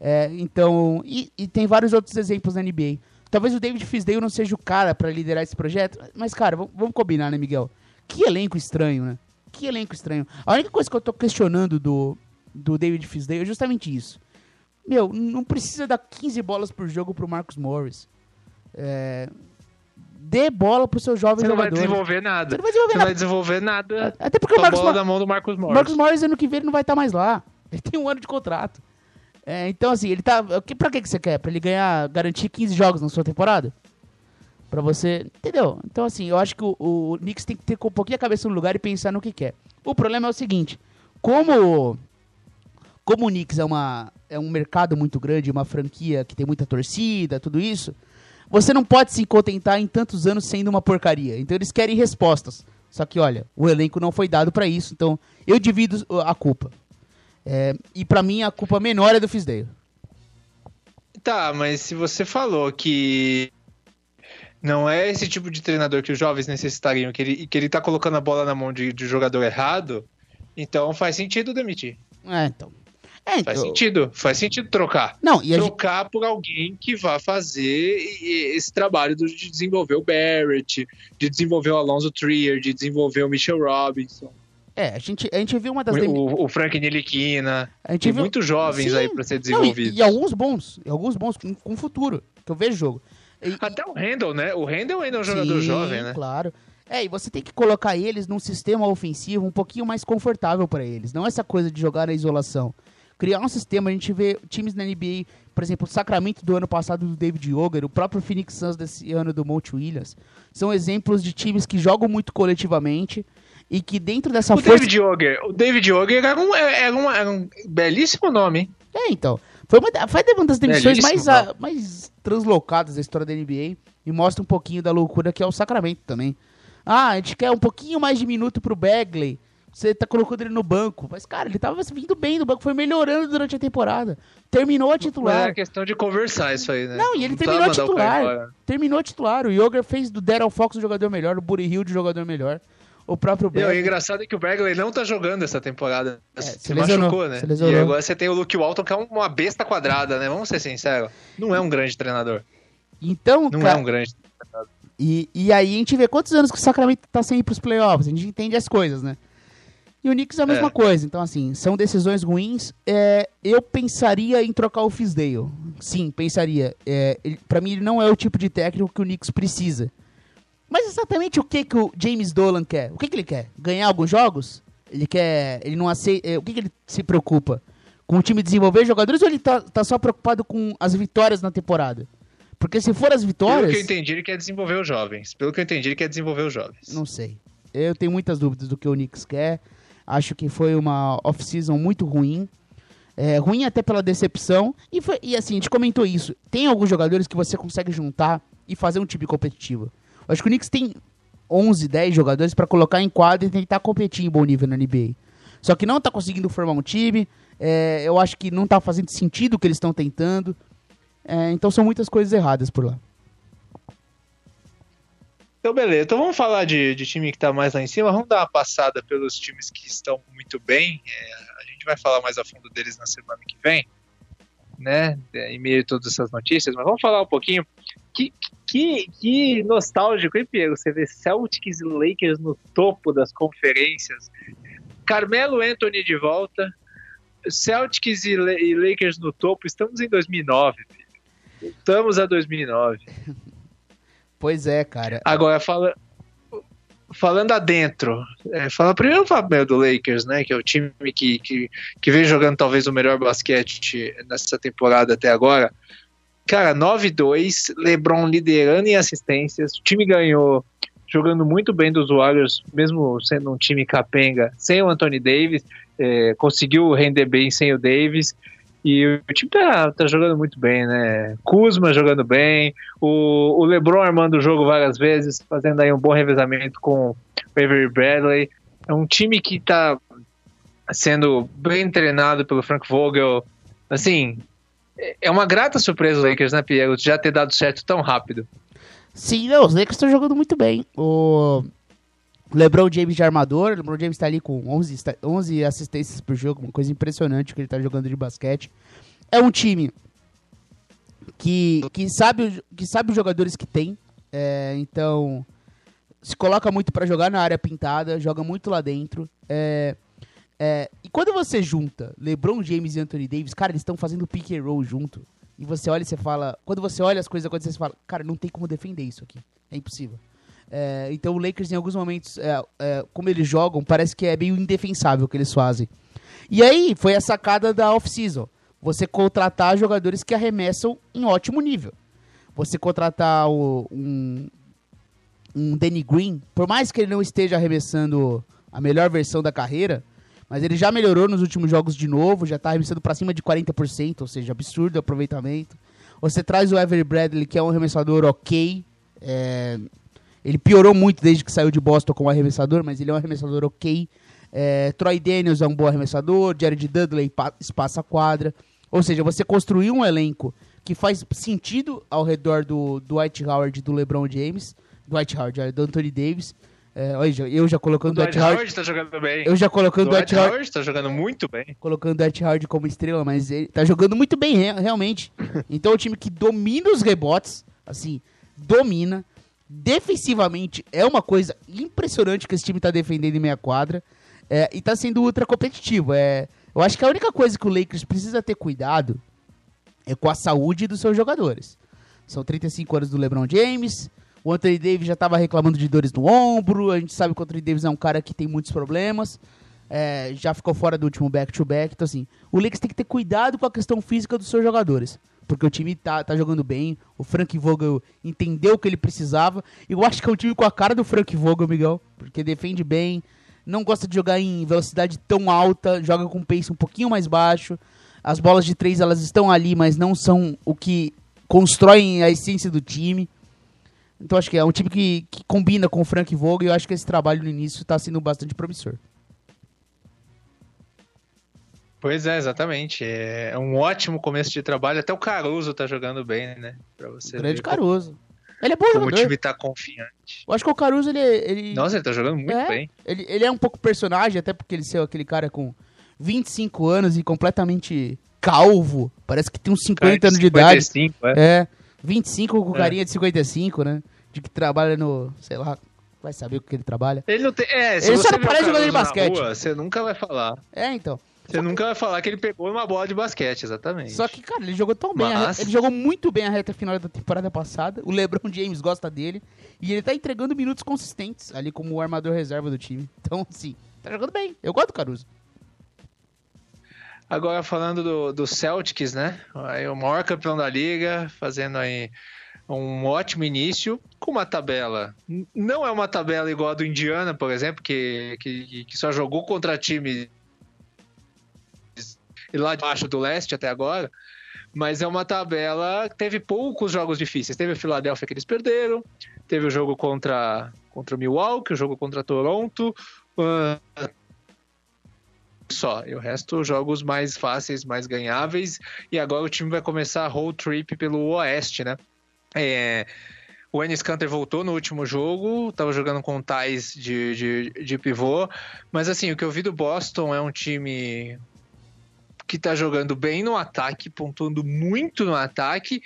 C: É, então, e, e, tem vários outros exemplos na NBA. Talvez o David Fisdale não seja o cara para liderar esse projeto, mas, cara, vamos combinar, né, Miguel? Que elenco estranho, né? Que elenco estranho. A única coisa que eu tô questionando do, do David Fisdale é justamente isso. Meu, não precisa dar 15 bolas por jogo pro Marcus Morris. É, dê bola pro seu jovem jogador.
B: Você não vai desenvolver nada. Você não vai desenvolver, você nada. Vai desenvolver nada.
C: Até porque o Marcos
B: bola na mão do Marcos Morris.
C: Marcos Morris ano que vem ele não vai estar tá mais lá. Ele tem um ano de contrato. É, então, assim, ele tá. Pra que, que você quer? Pra ele ganhar, garantir 15 jogos na sua temporada? Pra você. Entendeu? Então, assim, eu acho que o, o Knicks tem que ter um pouquinho a cabeça no lugar e pensar no que quer. O problema é o seguinte: como. Como o Knicks é, uma, é um mercado muito grande, uma franquia que tem muita torcida, tudo isso, você não pode se contentar em tantos anos sendo uma porcaria. Então eles querem respostas. Só que, olha, o elenco não foi dado para isso. Então eu divido a culpa. É, e para mim a culpa menor é do Fisdale.
B: Tá, mas se você falou que não é esse tipo de treinador que os jovens necessitariam, que ele, que ele tá colocando a bola na mão de, de jogador errado, então faz sentido demitir.
C: É, então.
B: É, faz então... sentido, faz sentido trocar.
C: Não,
B: e trocar gente... por alguém que vá fazer esse trabalho de desenvolver o Barrett, de desenvolver o Alonso Trier, de desenvolver o Mitchell Robinson.
C: É, a gente, a gente viu uma das.
B: O, o Frank Niliquina. A gente Tem viu... muitos jovens Sim. aí para ser desenvolvidos.
C: Não, e, e, alguns bons, e alguns bons com, com futuro, que eu vejo jogo.
B: E, Até o Randall, né? O Randall ainda é um jogador Sim, jovem, né?
C: Claro. É, e você tem que colocar eles num sistema ofensivo um pouquinho mais confortável para eles. Não essa coisa de jogar na isolação criar um sistema. A gente vê times na NBA, por exemplo, o Sacramento do ano passado do David Yoger, o próprio Phoenix Suns desse ano do Monte Williams. São exemplos de times que jogam muito coletivamente e que dentro dessa
B: o força... David Yoger, o David Yoger era um, era, um, era um belíssimo nome, hein?
C: É, então. Foi uma, foi uma das demissões mais, a, mais translocadas da história da NBA e mostra um pouquinho da loucura que é o Sacramento também. Ah, a gente quer um pouquinho mais de minuto pro Bagley você tá colocando ele no banco. Mas, cara, ele tava vindo bem do banco, foi melhorando durante a temporada. Terminou a titular.
B: é questão de conversar isso aí, né?
C: Não, e ele não terminou a titular. Terminou a titular. O Yoger fez do Daryl Fox o jogador melhor, o Buddy Hill o jogador melhor. O próprio
B: Bagley. o engraçado é que o Bagley não tá jogando essa temporada. É, se, se machucou, né? Se e agora você tem o Luke Walton, que é uma besta quadrada, né? Vamos ser sinceros. Não é um grande treinador.
C: Então,
B: Não é cara... é um grande treinador.
C: E, e aí a gente vê quantos anos que o Sacramento tá sem ir pros playoffs. A gente entende as coisas, né? E o Knicks é a mesma é. coisa. Então, assim, são decisões ruins. É, eu pensaria em trocar o Fisdale. Sim, pensaria. É, para mim, ele não é o tipo de técnico que o Knicks precisa. Mas exatamente o que, que o James Dolan quer? O que, que ele quer? Ganhar alguns jogos? Ele quer. Ele não aceita. É, o que, que ele se preocupa? Com o time desenvolver jogadores ou ele tá, tá só preocupado com as vitórias na temporada? Porque se for as vitórias. Pelo
B: que eu entendi, ele quer desenvolver os jovens. Pelo que eu entendi, ele quer desenvolver os jovens.
C: Não sei. Eu tenho muitas dúvidas do que o Knicks quer. Acho que foi uma off-season muito ruim. É, ruim até pela decepção. E, foi, e assim, a gente comentou isso. Tem alguns jogadores que você consegue juntar e fazer um time competitivo. Acho que o Knicks tem 11, 10 jogadores para colocar em quadra e tentar competir em bom nível na NBA. Só que não está conseguindo formar um time. É, eu acho que não está fazendo sentido o que eles estão tentando. É, então são muitas coisas erradas por lá.
B: Então, beleza. Então, vamos falar de, de time que está mais lá em cima. Vamos dar uma passada pelos times que estão muito bem. É, a gente vai falar mais a fundo deles na semana que vem, né? É, em meio a todas essas notícias. Mas vamos falar um pouquinho. Que, que, que nostálgico, hein, Piero? Você vê Celtics e Lakers no topo das conferências. Carmelo Anthony de volta. Celtics e, e Lakers no topo. Estamos em 2009, Estamos a 2009.
C: Pois é, cara.
B: Agora, fala, falando adentro, é, fala primeiro o Fabio do Lakers, né? Que é o time que, que, que vem jogando talvez o melhor basquete nessa temporada até agora. Cara, 9-2, LeBron liderando em assistências. O time ganhou jogando muito bem dos Warriors, mesmo sendo um time capenga, sem o Anthony Davis, é, conseguiu render bem sem o Davis. E o time tá, tá jogando muito bem, né? Kuzma jogando bem, o, o LeBron armando o jogo várias vezes, fazendo aí um bom revezamento com o Avery Bradley. É um time que tá sendo bem treinado pelo Frank Vogel. Assim, é uma grata surpresa os Lakers, né, Pierre? Já ter dado certo tão rápido.
C: Sim, não, os Lakers estão jogando muito bem. O LeBron James de armador, LeBron James está ali com 11, 11 assistências por jogo, uma coisa impressionante que ele está jogando de basquete. É um time que, que, sabe, que sabe os jogadores que tem, é, então se coloca muito para jogar na área pintada, joga muito lá dentro. É, é, e quando você junta LeBron James e Anthony Davis, cara, eles estão fazendo pick and roll junto. E você olha e você fala. Quando você olha as coisas acontecendo, você fala, cara, não tem como defender isso aqui. É impossível. É, então o Lakers, em alguns momentos, é, é, como eles jogam, parece que é meio indefensável o que eles fazem. E aí foi a sacada da off-season. Você contratar jogadores que arremessam em ótimo nível. Você contratar o, um, um Danny Green, por mais que ele não esteja arremessando a melhor versão da carreira, mas ele já melhorou nos últimos jogos de novo, já está arremessando para cima de 40%, ou seja, absurdo aproveitamento. Você traz o Avery Bradley, que é um arremessador ok. É... Ele piorou muito desde que saiu de Boston como arremessador, mas ele é um arremessador ok. É... Troy Daniels é um bom arremessador, Jared Dudley espaça a quadra. Ou seja, você construiu um elenco que faz sentido ao redor do, Dwight Howard e do LeBron James, Dwight Howard, do Anthony Davis, é, eu já colocando o
B: Dwight, Dwight Howard. tá jogando bem.
C: Eu já colocando o Dwight,
B: Dwight Howard. tá jogando muito bem.
C: Colocando o Dwight Howard como estrela, mas ele tá jogando muito bem, realmente. então é um time que domina os rebotes, assim, domina. Defensivamente é uma coisa impressionante que esse time tá defendendo em meia quadra. É, e tá sendo ultra competitivo. É, eu acho que a única coisa que o Lakers precisa ter cuidado é com a saúde dos seus jogadores. São 35 anos do LeBron James, o Anthony Davis já estava reclamando de dores no ombro. A gente sabe que o Anthony Davis é um cara que tem muitos problemas. É, já ficou fora do último back-to-back. -back, então, assim, o Lakers tem que ter cuidado com a questão física dos seus jogadores. Porque o time tá, tá jogando bem. O Frank Vogel entendeu o que ele precisava. Eu acho que é um time com a cara do Frank Vogel, Miguel. Porque defende bem. Não gosta de jogar em velocidade tão alta. Joga com pace um pouquinho mais baixo. As bolas de três, elas estão ali, mas não são o que constroem a essência do time. Então acho que é um time que, que combina com o Frank Vogel e eu acho que esse trabalho no início está sendo bastante promissor.
B: Pois é, exatamente. É um ótimo começo de trabalho. Até o Caruso tá jogando bem, né?
C: Pra você Grande Caruso. Ele é bom
B: como jogador. o time tá confiante.
C: Eu acho que o Caruso, ele... ele...
B: Nossa, ele tá jogando muito
C: é,
B: bem.
C: Ele, ele é um pouco personagem, até porque ele é aquele cara com 25 anos e completamente calvo. Parece que tem uns 50 anos de 55, idade. É. é. 25 com é. carinha de 55, né? De que trabalha no, sei lá, vai saber o que ele trabalha.
B: Ele não tem. É, se ele
C: só não parece jogador de basquete.
B: Rua, você nunca vai falar.
C: É, então.
B: Você nunca vai falar que ele pegou uma bola de basquete, exatamente.
C: Só que, cara, ele jogou tão bem. Mas... Ele jogou muito bem a reta final da temporada passada. O LeBron James gosta dele. E ele tá entregando minutos consistentes ali como o armador reserva do time. Então, sim, tá jogando bem. Eu gosto do Caruso.
B: Agora falando do, do Celtics, né? Aí, o maior campeão da liga, fazendo aí um ótimo início com uma tabela. Não é uma tabela igual a do Indiana, por exemplo, que, que, que só jogou contra time lá de baixo do leste até agora. Mas é uma tabela que teve poucos jogos difíceis. Teve o Philadelphia que eles perderam, teve o jogo contra, contra o Milwaukee, o jogo contra Toronto, uh, só. E o resto, jogos mais fáceis, mais ganháveis. E agora o time vai começar a road trip pelo Oeste, né? É, o Ennis Canter voltou no último jogo, estava jogando com tais de, de, de pivô. Mas assim, o que eu vi do Boston é um time que está jogando bem no ataque, pontuando muito no ataque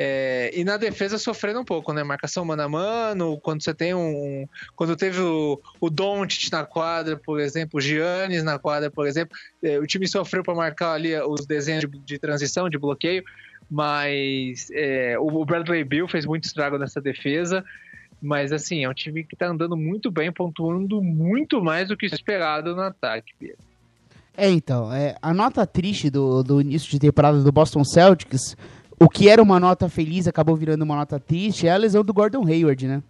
B: é, e na defesa sofrendo um pouco, né? Marcação mano a mano, quando você tem um. Quando teve o, o Doncic na quadra, por exemplo, o Giannis na quadra, por exemplo, é, o time sofreu para marcar ali os desenhos de, de, transição, de bloqueio, mas é, o Bradley Bill fez muito estrago nessa defesa. Mas assim, é um time que tá andando muito bem, pontuando muito mais do que esperado no ataque, Pedro.
C: É, então, é, a nota triste do, do início de temporada do Boston Celtics o que era uma nota feliz acabou virando uma nota triste é a lesão do Gordon Hayward, né?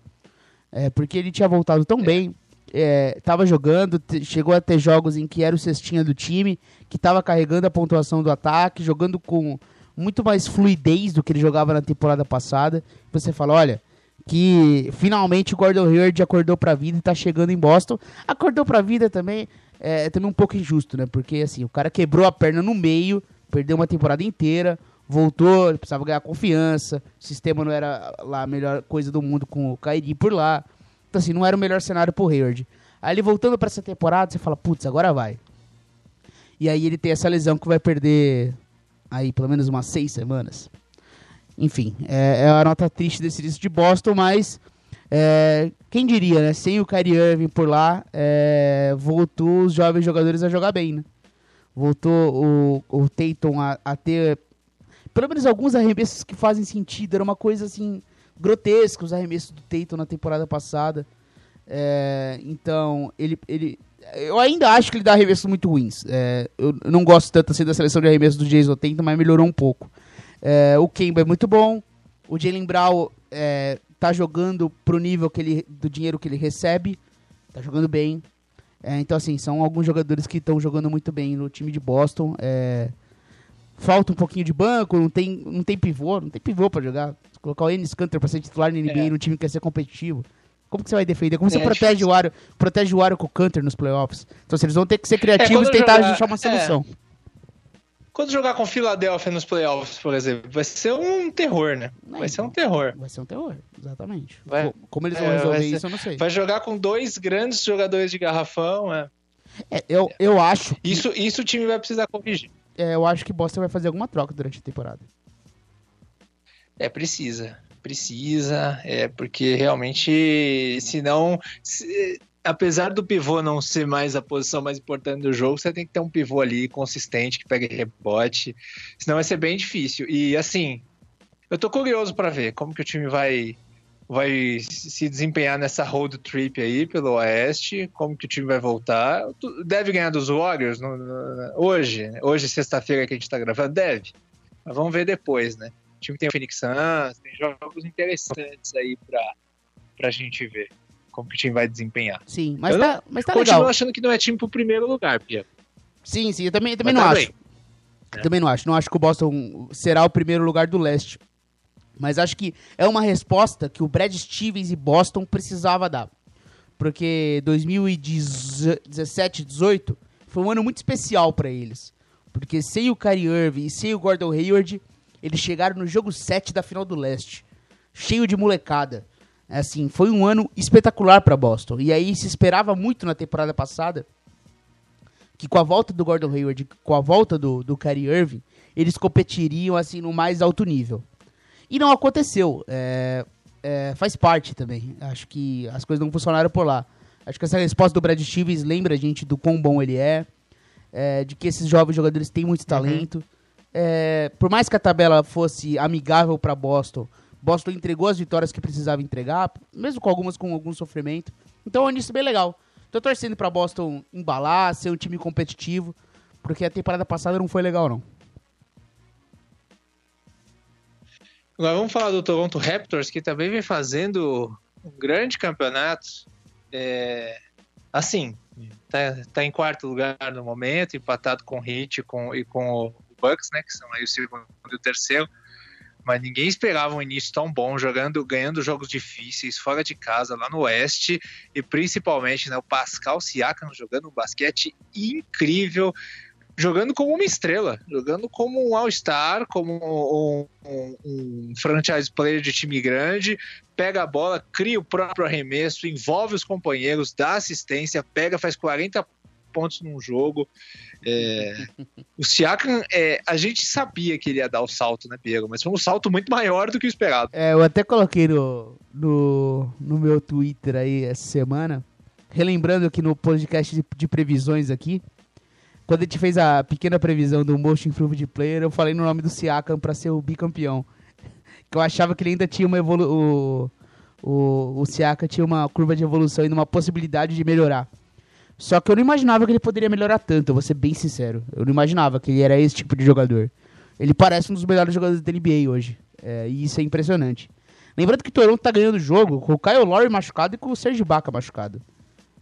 C: É, porque ele tinha voltado tão bem, é, tava jogando, chegou a ter jogos em que era o cestinha do time, que tava carregando a pontuação do ataque, jogando com muito mais fluidez do que ele jogava na temporada passada. Você fala, olha, que finalmente o Gordon Hayward acordou pra vida e tá chegando em Boston. Acordou pra vida também, é, é também um pouco injusto, né? Porque assim, o cara quebrou a perna no meio, perdeu uma temporada inteira, voltou, precisava ganhar confiança, o sistema não era lá a melhor coisa do mundo com o Kyrie por lá. Então, assim, não era o melhor cenário pro Hayward. Aí ele voltando para essa temporada, você fala, putz, agora vai. E aí ele tem essa lesão que vai perder aí pelo menos umas seis semanas. Enfim, é, é a nota triste desse disco de Boston, mas é, quem diria, né? Sem o Kyrie Irving por lá, é, voltou os jovens jogadores a jogar bem, né? Voltou o, o Tatum a, a ter pelo menos alguns arremessos que fazem sentido. Era uma coisa assim grotesca os arremessos do Tatum na temporada passada. É, então, ele, ele. Eu ainda acho que ele dá arremessos muito ruins. É, eu, não gosto tanto assim da seleção de arremessos do Jason Tatum, mas melhorou um pouco. É, o Kemba é muito bom. O Jalen Brown é, tá jogando pro nível que ele, do dinheiro que ele recebe. Tá jogando bem. É, então, assim, são alguns jogadores que estão jogando muito bem no time de Boston. É, falta um pouquinho de banco, não tem, não tem pivô, não tem pivô para jogar. Colocar o Ennis Canter para ser titular no NBA é. no time que quer ser competitivo. Como que você vai defender? Como é, você protege o Aro, protege o Aro com o Canter nos playoffs? Então, assim, eles vão ter que ser é, criativos e tentar jogar, achar uma é. solução.
B: Quando jogar com Philadelphia nos playoffs, por exemplo, vai ser um terror, né? Vai é, ser um terror.
C: Vai ser um terror, exatamente. Vai, Como eles vão resolver isso, eu não sei.
B: Vai jogar com dois grandes jogadores de garrafão, é.
C: É, eu, eu acho.
B: Que... Isso, isso o time vai precisar corrigir
C: é, eu acho que Boston vai fazer alguma troca durante a temporada.
B: É, precisa. Precisa, é, porque realmente, senão, se, apesar do pivô não ser mais a posição mais importante do jogo, você tem que ter um pivô ali consistente que pegue rebote, senão vai ser bem difícil. E assim, eu tô curioso para ver como que o time vai vai se desempenhar nessa road trip aí pelo Oeste, como que o time vai voltar. Deve ganhar dos Warriors no, no, hoje, né? hoje sexta-feira que a gente está gravando, deve. Mas vamos ver depois, né? O time tem o Phoenix Suns, tem jogos interessantes aí para a gente ver como que o time vai desempenhar.
C: Sim, mas eu tá, mas tá
B: continuo
C: legal.
B: achando que não é time pro primeiro lugar, Pia.
C: Sim, sim, eu também, também não tá acho. É. Também não acho. Não acho que o Boston será o primeiro lugar do leste. Mas acho que é uma resposta que o Brad Stevens e Boston precisava dar. Porque 2017, 18 foi um ano muito especial para eles. Porque sem o Kyrie Irving e sem o Gordon Hayward, eles chegaram no jogo 7 da final do leste. Cheio de molecada. Assim, foi um ano espetacular para Boston. E aí se esperava muito na temporada passada que com a volta do Gordon Hayward, com a volta do, do Kyrie Irving, eles competiriam assim no mais alto nível. E não aconteceu. É, é, faz parte também. Acho que as coisas não funcionaram por lá. Acho que essa resposta do Brad Stevens lembra a gente do quão bom ele é, é de que esses jovens jogadores têm muito uhum. talento. Uhum. Por mais que a tabela fosse amigável para Boston, Boston entregou as vitórias que precisava entregar, mesmo com algumas com algum sofrimento. Então é um início bem legal. Tô torcendo para Boston embalar, ser um time competitivo, porque a temporada passada não foi legal não.
B: Agora vamos falar do Toronto Raptors, que também vem fazendo um grande campeonato. É, assim, tá, tá, em quarto lugar no momento, empatado com o Heat com, e com o Bucks, né, que são aí o segundo e o terceiro. Mas ninguém esperava um início tão bom, jogando, ganhando jogos difíceis, fora de casa, lá no Oeste, e principalmente né, o Pascal Siakam jogando um basquete incrível jogando como uma estrela, jogando como um All-Star, como um, um, um, franchise player de time grande, pega a bola, cria o próprio arremesso, envolve os companheiros, dá assistência, pega, faz 40 pontos num jogo. É... o Siakam, é, a gente sabia que ele ia dar o salto, né, Piero? Mas foi um salto muito maior do que o esperado.
C: É, eu até coloquei no, no, no meu Twitter aí essa semana, relembrando aqui no podcast de, de previsões aqui, quando a gente fez a pequena previsão do Most Improved Player, eu falei no nome do Siakam para ser o bicampeão. Que eu achava que ele ainda tinha uma evolução. O, o, o Siakam tinha uma curva de evolução e uma possibilidade de melhorar. Só que eu não imaginava que ele poderia melhorar tanto, eu vou ser bem sincero. Eu não imaginava que ele era esse tipo de jogador. Ele parece um dos melhores jogadores da NBA hoje. É, e isso é impressionante. Lembrando que Toronto tá ganhando o jogo com o Kyle Lowry machucado e com o Serge Baca machucado.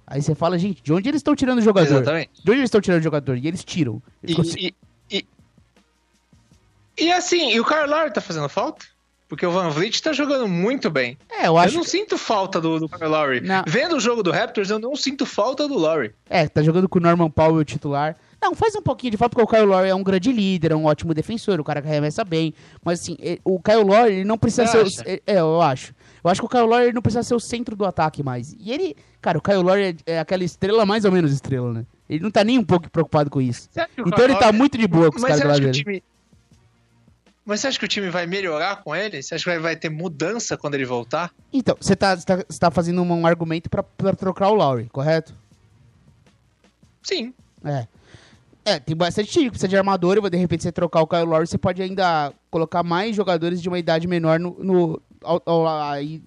C: Aí você fala, gente, de onde eles estão tirando o jogador? Exatamente. De onde eles estão tirando o jogador? E eles tiram.
B: Eles e, e, e, e, assim, e o Kyle Lowry tá fazendo falta? Porque o Van Vliet tá jogando muito bem.
C: É, eu acho.
B: Eu não que... sinto falta do, do Kyle Lowry. Não. Vendo o jogo do Raptors, eu não sinto falta do Lowry.
C: É, tá jogando com o Norman Powell titular. Não, faz um pouquinho de falta, porque o Kyle Lowry é um grande líder, é um ótimo defensor, o cara que arremessa bem. Mas assim, o Kyle Lowry ele não precisa Você ser. O... É, eu acho. Eu acho que o Kyle Lowry não precisa ser o centro do ataque mais. E ele. Cara, o Kyle Lowry é, é aquela estrela mais ou menos estrela, né? Ele não tá nem um pouco preocupado com isso. Então ele tá muito de boa com os caras do lado dele.
B: Mas você acha que o time vai melhorar com ele? Você acha que vai, ter mudança quando ele voltar?
C: Então, você tá, tá, tá fazendo um, um argumento para trocar o Lowry, correto?
B: Sim.
C: É. É, tem bastante time que precisa de armador, e de repente você trocar o Kyle Lowry, você pode ainda colocar mais jogadores de uma idade menor no, no ao, ao, aí,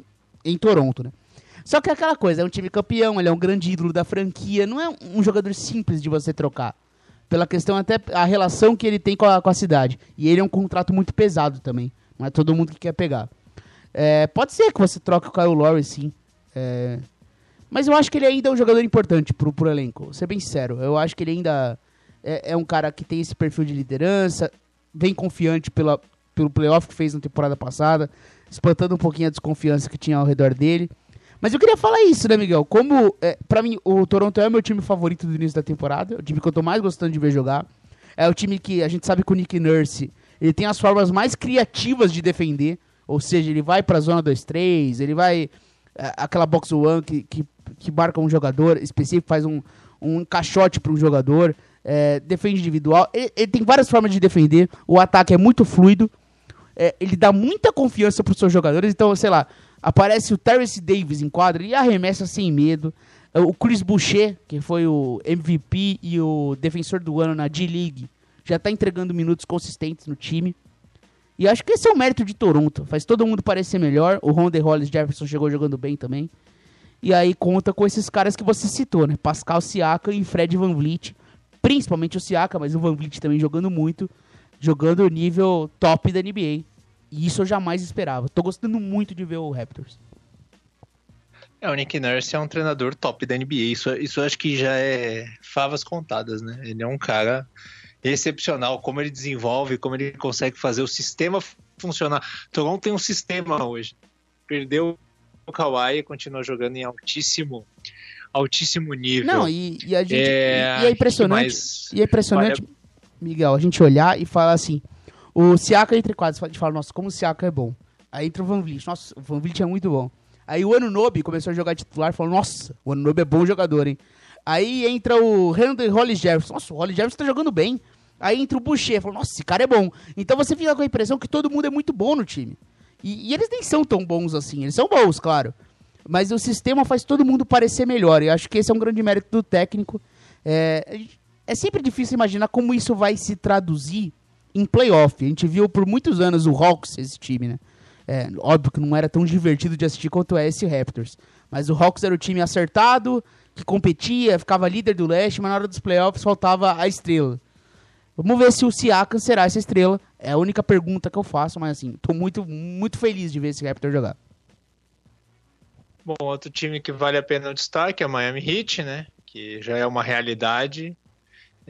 C: em Toronto, né? Só que é aquela coisa, é um time campeão, ele é um grande ídolo da franquia, não é um jogador simples de você trocar. Pela questão até a relação que ele tem com a, com a cidade. E ele é um contrato muito pesado também. Não é todo mundo que quer pegar. É, pode ser que você troque o Kyle Lowry, sim. É, mas eu acho que ele ainda é um jogador importante pro, pro elenco. Vou ser bem sincero. Eu acho que ele ainda é, é, um cara que tem esse perfil de liderança, bem confiante pela, pelo playoff que fez na temporada passada, espantando um pouquinho a desconfiança que tinha ao redor dele. Mas eu queria falar isso, né, Miguel? Como, é, para mim, o Toronto é o meu time favorito do início da temporada, o time que eu tô mais gostando de ver jogar. É o time que a gente sabe que o Nick Nurse, ele tem as formas mais criativas de defender, ou seja, ele vai pra zona 2-3, ele vai é, aquela box one que, que, que marca um jogador específico, faz um, um encaixote para um jogador é, defende individual. Ele, ele, tem várias formas de defender. O ataque é muito fluido. É, ele dá muita confiança para os seus jogadores. Então, sei lá, aparece o Terrence Davis em quadro e arremessa sem medo. O Chris Boucher, que foi o MVP e o defensor do ano na D-League, já está entregando minutos consistentes no time. E acho que esse é o mérito de Toronto. Faz todo mundo parecer melhor. O Ronda Hollis Jefferson chegou jogando bem também. E aí conta com esses caras que você citou, né? Pascal Siaka e Fred Van Vliet principalmente o Siaka, mas o Van Vliet também jogando muito, jogando o nível top da NBA. E isso eu jamais esperava. Tô gostando muito de ver o Raptors.
B: É, o Nick Nurse é um treinador top da NBA. Isso, isso acho que já é favas contadas, né? Ele é um cara excepcional. Como ele desenvolve, como ele consegue fazer o sistema funcionar. Toronto tem um sistema hoje. Perdeu o Kawhi e continua jogando em altíssimo altíssimo nível.
C: Não, e, e a gente. É, e é impressionante. E é impressionante, Miguel, a gente olhar e falar assim. O Siaka entre quadros, gente fala, nossa, como o Siaka é bom. Aí entra o Van Vliet, nossa, o Van Vliet é muito bom. Aí o Anunobi começou a jogar titular, falou, nossa, o Anunobi é bom jogador, hein. Aí entra o Randall Holly Jefferson, nossa, o Holly Jefferson tá jogando bem. Aí entra o Boucher, falou, nossa, esse cara é bom. Então você fica com a impressão que todo mundo é muito bom no time. E, e eles nem são tão bons assim, eles são bons, claro mas o sistema faz todo mundo parecer melhor. E acho que esse é um grande mérito do técnico. É, é sempre difícil imaginar como isso vai se traduzir em playoff. A gente viu por muitos anos o Hawks, esse time, né? É, óbvio que não era tão divertido de assistir quanto é esse Raptors. Mas o Hawks era o time acertado, que competia, ficava líder do leste, mas na hora dos playoffs faltava a estrela. Vamos ver se o Siakam será essa estrela. É a única pergunta que eu faço, mas assim, tô muito, muito feliz de ver esse Raptor jogar.
B: Bom, outro time que vale a pena o destaque é o Miami Heat, né? Que já é uma realidade.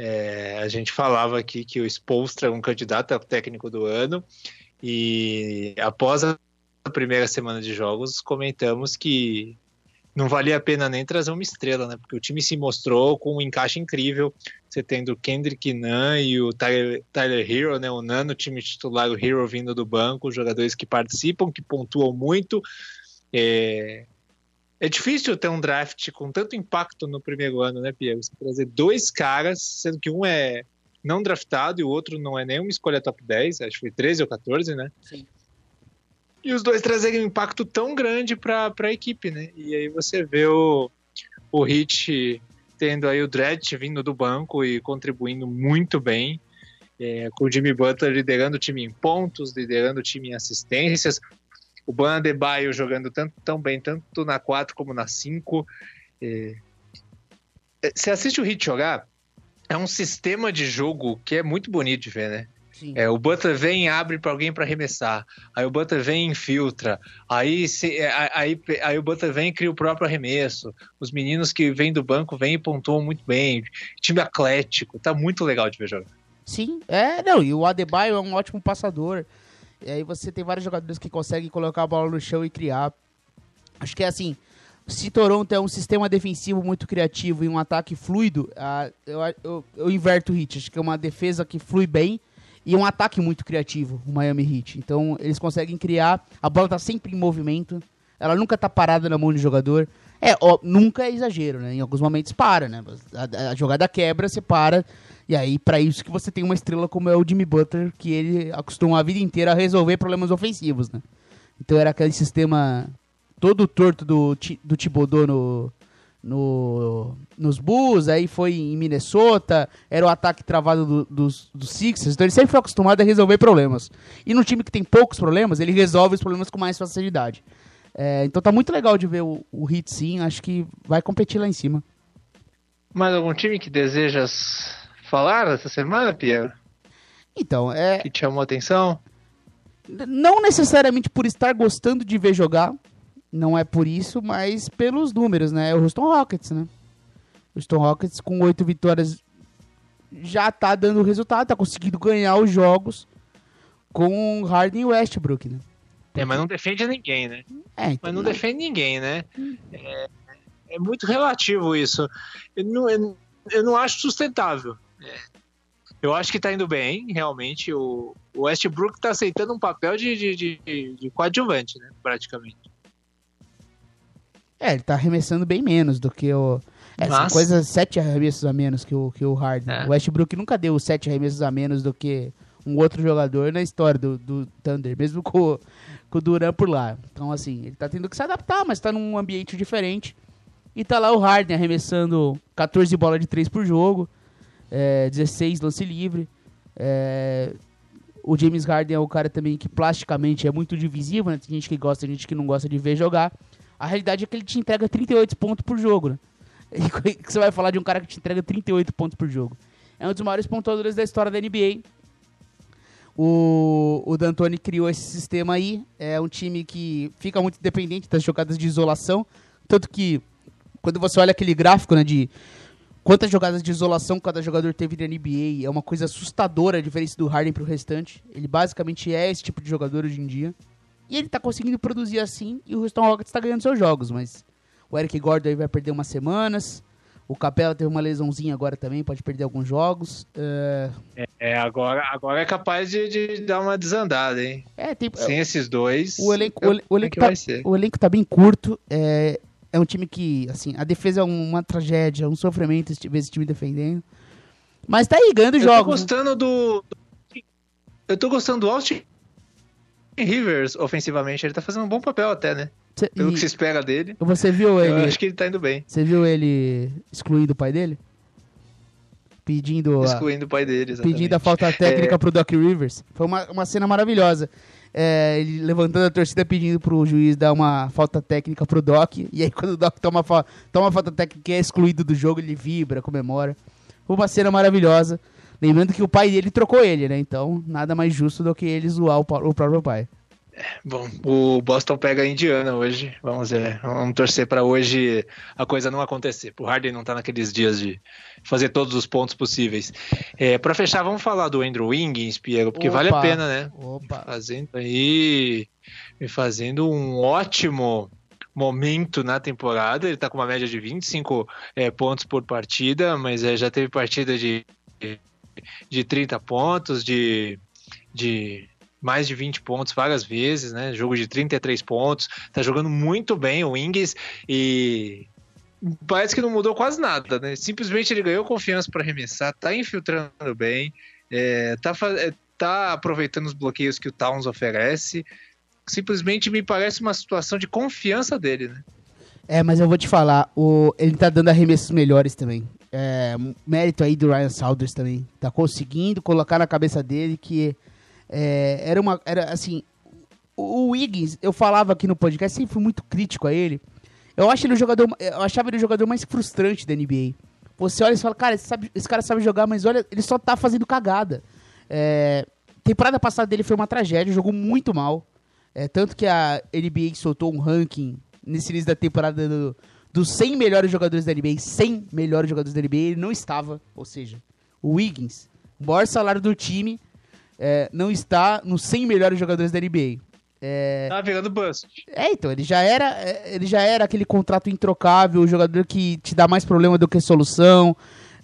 B: É, a gente falava aqui que o Spolstra é um candidato a técnico do ano. E após a primeira semana de jogos, comentamos que não valia a pena nem trazer uma estrela, né? Porque o time se mostrou com um encaixe incrível. Você tendo o Kendrick Nunn e o Tyler, Tyler Hero, né? O Nano, time titular, o Hero vindo do banco, jogadores que participam, que pontuam muito. É, é difícil ter um draft com tanto impacto no primeiro ano, né, Pierre? Você trazer dois caras, sendo que um é não draftado e o outro não é nenhuma escolha top 10, acho que foi 13 ou 14, né? Sim. E os dois trazerem um impacto tão grande para a equipe, né? E aí você vê o, o Hit tendo aí o Dredd vindo do banco e contribuindo muito bem. É, com o Jimmy Butler liderando o time em pontos, liderando o time em assistências, o Ban Adebayo jogando tanto, tão bem, tanto na 4 como na 5. É... Você assiste o Hit jogar, é um sistema de jogo que é muito bonito de ver, né? É, o Butler vem e abre para alguém para arremessar. Aí o Butler vem e infiltra. Aí, se, é, aí, aí o Butler vem e cria o próprio arremesso. Os meninos que vêm do banco vêm e pontuam muito bem. Time atlético. Tá muito legal de ver jogar.
C: Sim, é, não. E o Adebayo é um ótimo passador. E aí você tem vários jogadores que conseguem colocar a bola no chão e criar. Acho que é assim. Se Toronto é um sistema defensivo muito criativo e um ataque fluido, uh, eu, eu, eu, inverto o hit. Acho que é uma defesa que flui bem e um ataque muito criativo, o Miami Heat. Então eles conseguem criar, a bola tá sempre em movimento, ela nunca tá parada na mão do jogador. É, ó, nunca é exagero, né? Em alguns momentos para, né? A, a jogada quebra, você para. E aí, para isso que você tem uma estrela como é o Jimmy Butler, que ele acostumou a vida inteira a resolver problemas ofensivos, né? Então era aquele sistema todo torto do, do Thibodeau no, no, nos Bulls, aí foi em Minnesota, era o ataque travado do, dos, dos Sixers, então ele sempre foi acostumado a resolver problemas. E no time que tem poucos problemas, ele resolve os problemas com mais facilidade. É, então tá muito legal de ver o, o Heat sim, acho que vai competir lá em cima.
B: Mais algum time que desejas falar essa semana, Pierre?
C: Então, é...
B: Que te chamou a atenção?
C: Não necessariamente por estar gostando de ver jogar, não é por isso, mas pelos números, né? É o Houston Rockets, né? O Houston Rockets com oito vitórias já tá dando resultado, tá conseguindo ganhar os jogos com Harden e Westbrook, né?
B: É, mas não defende ninguém, né? É, então, mas não, não defende ninguém, né? É, é, muito relativo isso. Eu não, eu, eu não acho sustentável. Eu acho que tá indo bem, realmente. O, o Westbrook tá aceitando um papel de, de, de, de coadjuvante, né? Praticamente.
C: É, ele tá arremessando bem menos do que o. É, coisa, sete arremessos a menos que o, que o Harden. É. O Westbrook nunca deu sete arremessos a menos do que um outro jogador na história do, do Thunder, mesmo com, com o Duran por lá. Então, assim, ele tá tendo que se adaptar, mas tá num ambiente diferente. E tá lá o Harden arremessando 14 bolas de 3 por jogo, é, 16 lance livre. É, o James Harden é o cara também que plasticamente é muito divisivo, né? Tem gente que gosta, tem gente que não gosta de ver jogar. A realidade é que ele te entrega 38 pontos por jogo, né? E que você vai falar de um cara que te entrega 38 pontos por jogo? É um dos maiores pontuadores da história da NBA. O, o D'Antoni criou esse sistema aí. É um time que fica muito dependente das jogadas de isolação. Tanto que, quando você olha aquele gráfico né, de quantas jogadas de isolação cada jogador teve na NBA, é uma coisa assustadora a diferença do Harden para o restante. Ele basicamente é esse tipo de jogador hoje em dia. E ele tá conseguindo produzir assim e o Houston Rockets tá ganhando seus jogos, mas o Eric Gordon aí vai perder umas semanas. O Capela teve uma lesãozinha agora também, pode perder alguns jogos.
B: Uh... É, é, agora, agora é capaz de, de, dar uma desandada, hein?
C: É, tem,
B: Sem é, esses dois.
C: O elenco, eu, o, o, elenco é tá, o elenco tá bem curto. É, é um time que, assim, a defesa é uma tragédia, um sofrimento ver esse time defendendo. Mas tá aí, ganhando jogos. Eu tô
B: né? gostando né? do. Eu tô gostando do Austin Rivers, ofensivamente, ele tá fazendo um bom papel até, né? Cê, Pelo que se espera dele.
C: Você viu ele.
B: Eu acho que ele tá indo bem.
C: Você viu ele excluindo o pai dele? Pedindo.
B: Excluindo a, o pai dele, exatamente.
C: Pedindo a falta técnica é... pro Doc Rivers. Foi uma, uma cena maravilhosa. É, ele levantando a torcida pedindo pro juiz dar uma falta técnica pro Doc. E aí, quando o Doc toma, toma falta técnica e é excluído do jogo, ele vibra, comemora. Uma cena maravilhosa. Lembrando que o pai dele trocou ele, né? Então, nada mais justo do que ele zoar o, o próprio pai.
B: Bom, o Boston pega a Indiana hoje. Vamos ver. Vamos torcer para hoje a coisa não acontecer. O Harden não tá naqueles dias de fazer todos os pontos possíveis. É, para fechar, vamos falar do Andrew Wiggins, Piero, porque Opa. vale a pena, né? Opa. Fazendo aí. Fazendo um ótimo momento na temporada. Ele tá com uma média de 25 é, pontos por partida, mas é, já teve partida de de 30 pontos, de, de mais de 20 pontos várias vezes, né? Jogo de 33 pontos. Tá jogando muito bem o Wings e parece que não mudou quase nada, né? Simplesmente ele ganhou confiança para arremessar, tá infiltrando bem, é, tá, é, tá aproveitando os bloqueios que o Towns oferece. Simplesmente me parece uma situação de confiança dele, né?
C: É, mas eu vou te falar, o, ele tá dando arremessos melhores também é, mérito aí do Ryan Saunders também. Tá conseguindo colocar na cabeça dele que é, era uma. Era assim. O Wiggins, eu falava aqui no podcast, sempre fui muito crítico a ele. Eu acho ele o jogador. Eu achava ele o jogador mais frustrante da NBA. Você olha e fala, cara, esse, sabe, esse cara sabe jogar, mas olha, ele só tá fazendo cagada. É, temporada passada dele foi uma tragédia, jogou muito mal. É, tanto que a NBA soltou um ranking nesse início da temporada do, dos 100 melhores jogadores da NBA, 100 melhores jogadores da NBA, ele não estava. Ou seja, o Wiggins, maior salário do time, é, não está nos 100 melhores jogadores da NBA.
B: É... Tá virando bust.
C: É, então, ele já era, é, ele já era aquele contrato introcável, o jogador que te dá mais problema do que solução,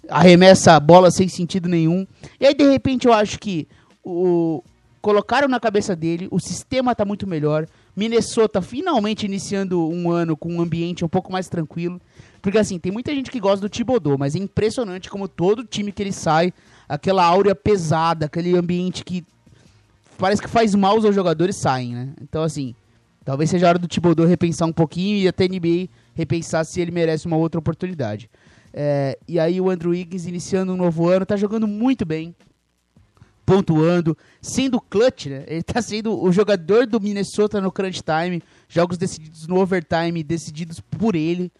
C: arremessa a bola sem sentido nenhum. E aí, de repente, eu acho que o colocaram na cabeça dele, o sistema tá muito melhor. Minnesota finalmente iniciando um ano com um ambiente um pouco mais tranquilo. Porque assim, tem muita gente que gosta do Thibodeau, mas é impressionante como todo time que ele sai, aquela áurea pesada, aquele ambiente que parece que faz mal aos jogadores saem, né? Então, assim, talvez seja a hora do Thibodeau repensar um pouquinho e até a NBA repensar se ele merece uma outra oportunidade. É, e aí o Andrew Wiggins iniciando um novo ano, tá jogando muito bem, pontuando, sendo clutch, né? Ele tá sendo o jogador do Minnesota no crunch time, jogos decididos no overtime, decididos por ele.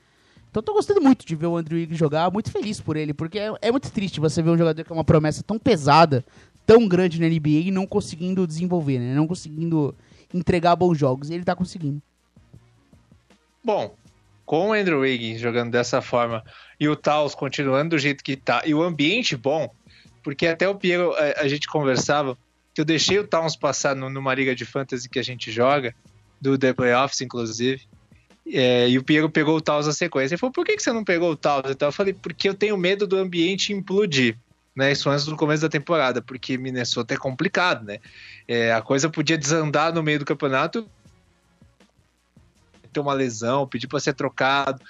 C: Então tô gostando muito de ver o Andrew Wiggins jogar, muito feliz por ele, porque é, é muito triste você ver um jogador que é uma promessa tão pesada, tão grande na NBA e não conseguindo desenvolver, né? Não conseguindo entregar bons jogos. E ele tá conseguindo.
B: Bom, com o Andrew Wiggins jogando dessa forma e o Taos continuando do jeito que tá e o ambiente bom, porque até o Piero a, a gente conversava que eu deixei o Towns passar no, numa liga de fantasy que a gente joga, do The Playoffs, inclusive. É, e o Piero pegou o Taos na sequência. Ele falou, por que, que você não pegou o Taos? Então eu falei, porque eu tenho medo do ambiente implodir né? Isso antes do começo da temporada, porque Minnesota é complicado, né? É, a coisa podia desandar no meio do campeonato, ter uma lesão, pedir para ser trocado.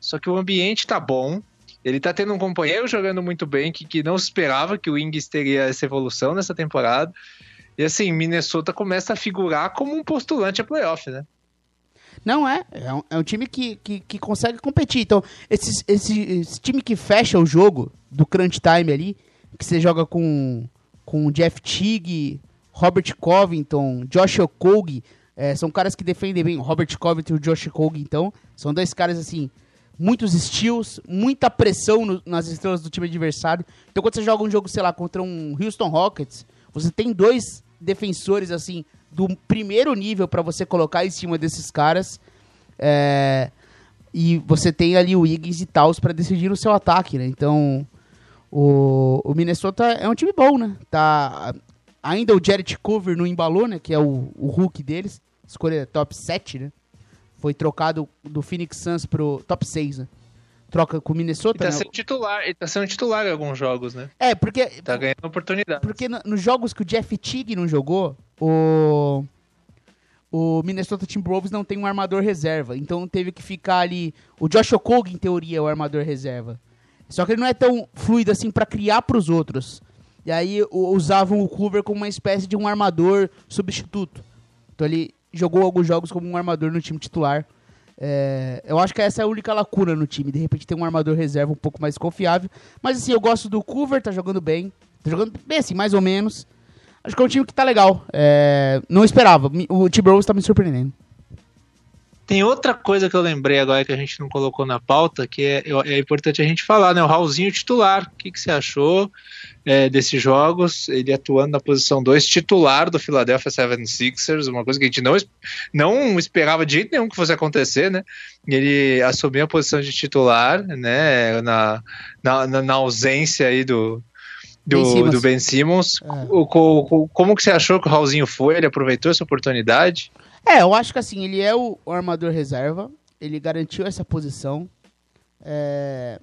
B: Só que o ambiente tá bom. Ele tá tendo um companheiro jogando muito bem, que, que não esperava que o Ings teria essa evolução nessa temporada. E assim, Minnesota começa a figurar como um postulante a playoff, né?
C: Não é. É um, é um time que, que, que, consegue competir. Então, esse, esse, esse, time que fecha o jogo do crunch time ali, que você joga com, com Jeff Teague, Robert Covington, Josh Okogie, é, são caras que defendem bem. Robert Covington e o Josh Okogie, então, são dois caras assim, muitos steals, muita pressão no, nas estrelas do time adversário. Então, quando você joga um jogo, sei lá, contra um Houston Rockets, você tem dois defensores assim do primeiro nível para você colocar em cima desses caras. É, e você tem ali o Higgins e Taos para decidir o seu ataque, né? Então, o, o Minnesota é um time bom, né? Tá, ainda o Jared Cover não embalou, né? Que é o, o Hulk deles. Escolha top 7, né? Foi trocado do Phoenix Suns pro top 6, né? troca com o Minnesota.
B: Ele tá
C: né?
B: sendo titular, ele tá sendo titular em alguns jogos, né?
C: É, porque.
B: Tá ganhando oportunidade.
C: Porque no, nos jogos que o Jeff Teague não jogou, o. O Minnesota Timberwolves não tem um armador reserva. Então teve que ficar ali. O Josh Okogie, em teoria, é o armador reserva. Só que ele não é tão fluido assim para criar para os outros. E aí usavam o Coover como uma espécie de um armador substituto. Então ele jogou alguns jogos como um armador no time titular. É, eu acho que essa é a única lacuna no time. De repente tem um armador reserva um pouco mais confiável. Mas assim, eu gosto do Coover, tá jogando bem. Tá jogando bem assim, mais ou menos. Acho que é um time que tá legal. É, não esperava. O T-Bros tá me surpreendendo.
B: Tem outra coisa que eu lembrei agora que a gente não colocou na pauta, que é, é importante a gente falar, né? O Raulzinho titular. O que, que você achou é, desses jogos? Ele atuando na posição 2, titular do Philadelphia 76ers, uma coisa que a gente não, não esperava de jeito nenhum que fosse acontecer, né? Ele assumiu a posição de titular, né? Na, na, na ausência aí do, do Ben Simmons. Do ben Simmons. É. O, o, como que você achou que o Raulzinho foi? Ele aproveitou essa oportunidade?
C: É, eu acho que assim, ele é o, o armador reserva, ele garantiu essa posição. É...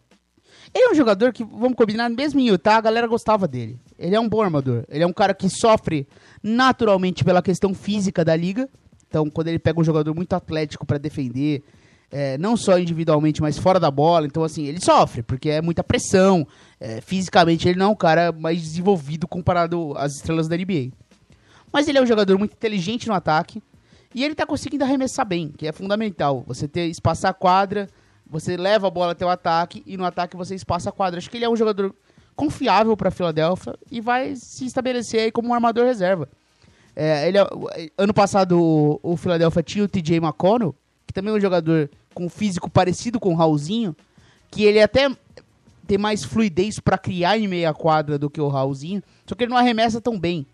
C: Ele é um jogador que, vamos combinar, mesmo em Utah, a galera gostava dele. Ele é um bom armador. Ele é um cara que sofre naturalmente pela questão física da liga. Então, quando ele pega um jogador muito atlético para defender, é, não só individualmente, mas fora da bola, então, assim, ele sofre, porque é muita pressão. É, fisicamente, ele não é um cara mais desenvolvido comparado às estrelas da NBA. Mas ele é um jogador muito inteligente no ataque. E ele tá conseguindo arremessar bem, que é fundamental. Você ter espaçar a quadra, você leva a bola até o ataque e no ataque você espaça a quadra. Acho que ele é um jogador confiável para a Filadélfia e vai se estabelecer aí como um armador reserva. É, ele, é, ano passado o, Philadelphia tinha o TJ McConnell, também é um jogador com físico parecido com o Raulzinho, que ele até tem mais fluidez para criar em meia quadra do que o Raulzinho, só que ele não arremessa tão bem.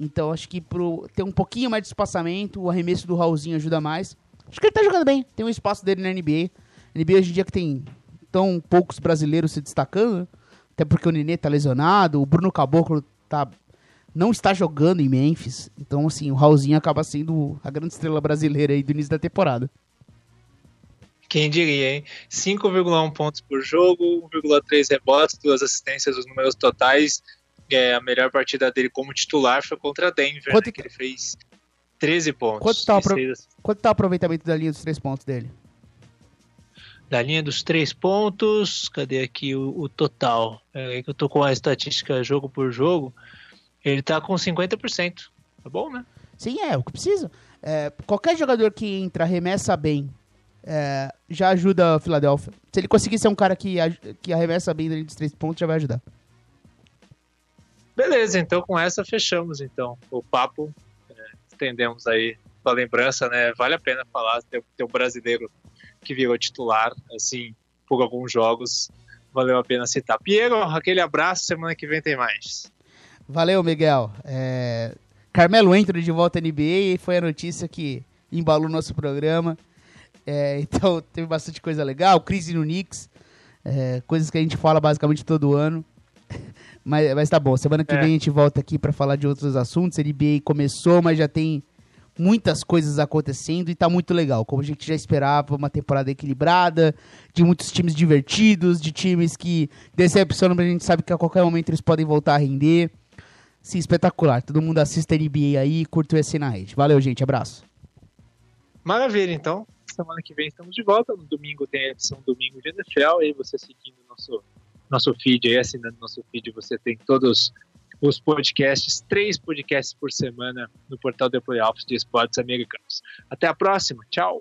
C: Então acho que pro ter um pouquinho mais de espaçamento, o arremesso do Raulzinho ajuda mais. Acho que ele tá jogando bem, tem um espaço dele na NBA. NBA hoje em dia que tem tão poucos brasileiros se destacando, até porque o Nenê tá lesionado, o Bruno Caboclo tá não está jogando em Memphis. Então, assim, o Raulzinho acaba sendo a grande estrela brasileira aí do início da temporada.
B: Quem diria, hein? 5,1 pontos por jogo, 1,3 rebotes, duas assistências, os números totais. É, a melhor partida dele como titular foi contra a Denver, Quanto... né, que ele fez 13 pontos.
C: Quanto está o, tá o aproveitamento da linha dos três pontos dele?
B: Da linha dos três pontos, cadê aqui o, o total? É que eu tô com a estatística jogo por jogo. Ele tá com 50%. Tá bom, né?
C: Sim, é o que precisa. É, qualquer jogador que entra, arremessa bem, é, já ajuda a Filadélfia. Se ele conseguir ser um cara que, que arremessa bem dentro dos três pontos, já vai ajudar.
B: Beleza, então com essa fechamos então o papo. É, estendemos aí a lembrança, né? Vale a pena falar, ter, ter um brasileiro que virou titular, assim, por alguns jogos. Valeu a pena citar. Piero, aquele abraço, semana que vem tem mais.
C: Valeu, Miguel. É... Carmelo entra de volta à NBA e foi a notícia que embalou nosso programa. É, então teve bastante coisa legal. Crise no Knicks. É, coisas que a gente fala basicamente todo ano. mas, mas tá bom, semana que é. vem a gente volta aqui para falar de outros assuntos. A NBA começou, mas já tem muitas coisas acontecendo e tá muito legal. Como a gente já esperava, uma temporada equilibrada, de muitos times divertidos, de times que decepcionam, mas a gente sabe que a qualquer momento eles podem voltar a render. Sim, espetacular. Todo mundo assista a NBA aí e curta o EC na rede. Valeu, gente. Abraço.
B: Maravilha, então. Semana que vem estamos de volta. No domingo tem a edição Domingo de NFL. Aí você seguindo nosso, nosso feed aí, assinando nosso feed, você tem todos os podcasts, três podcasts por semana no portal The Playoffs de Esportes Americanos. Até a próxima. Tchau.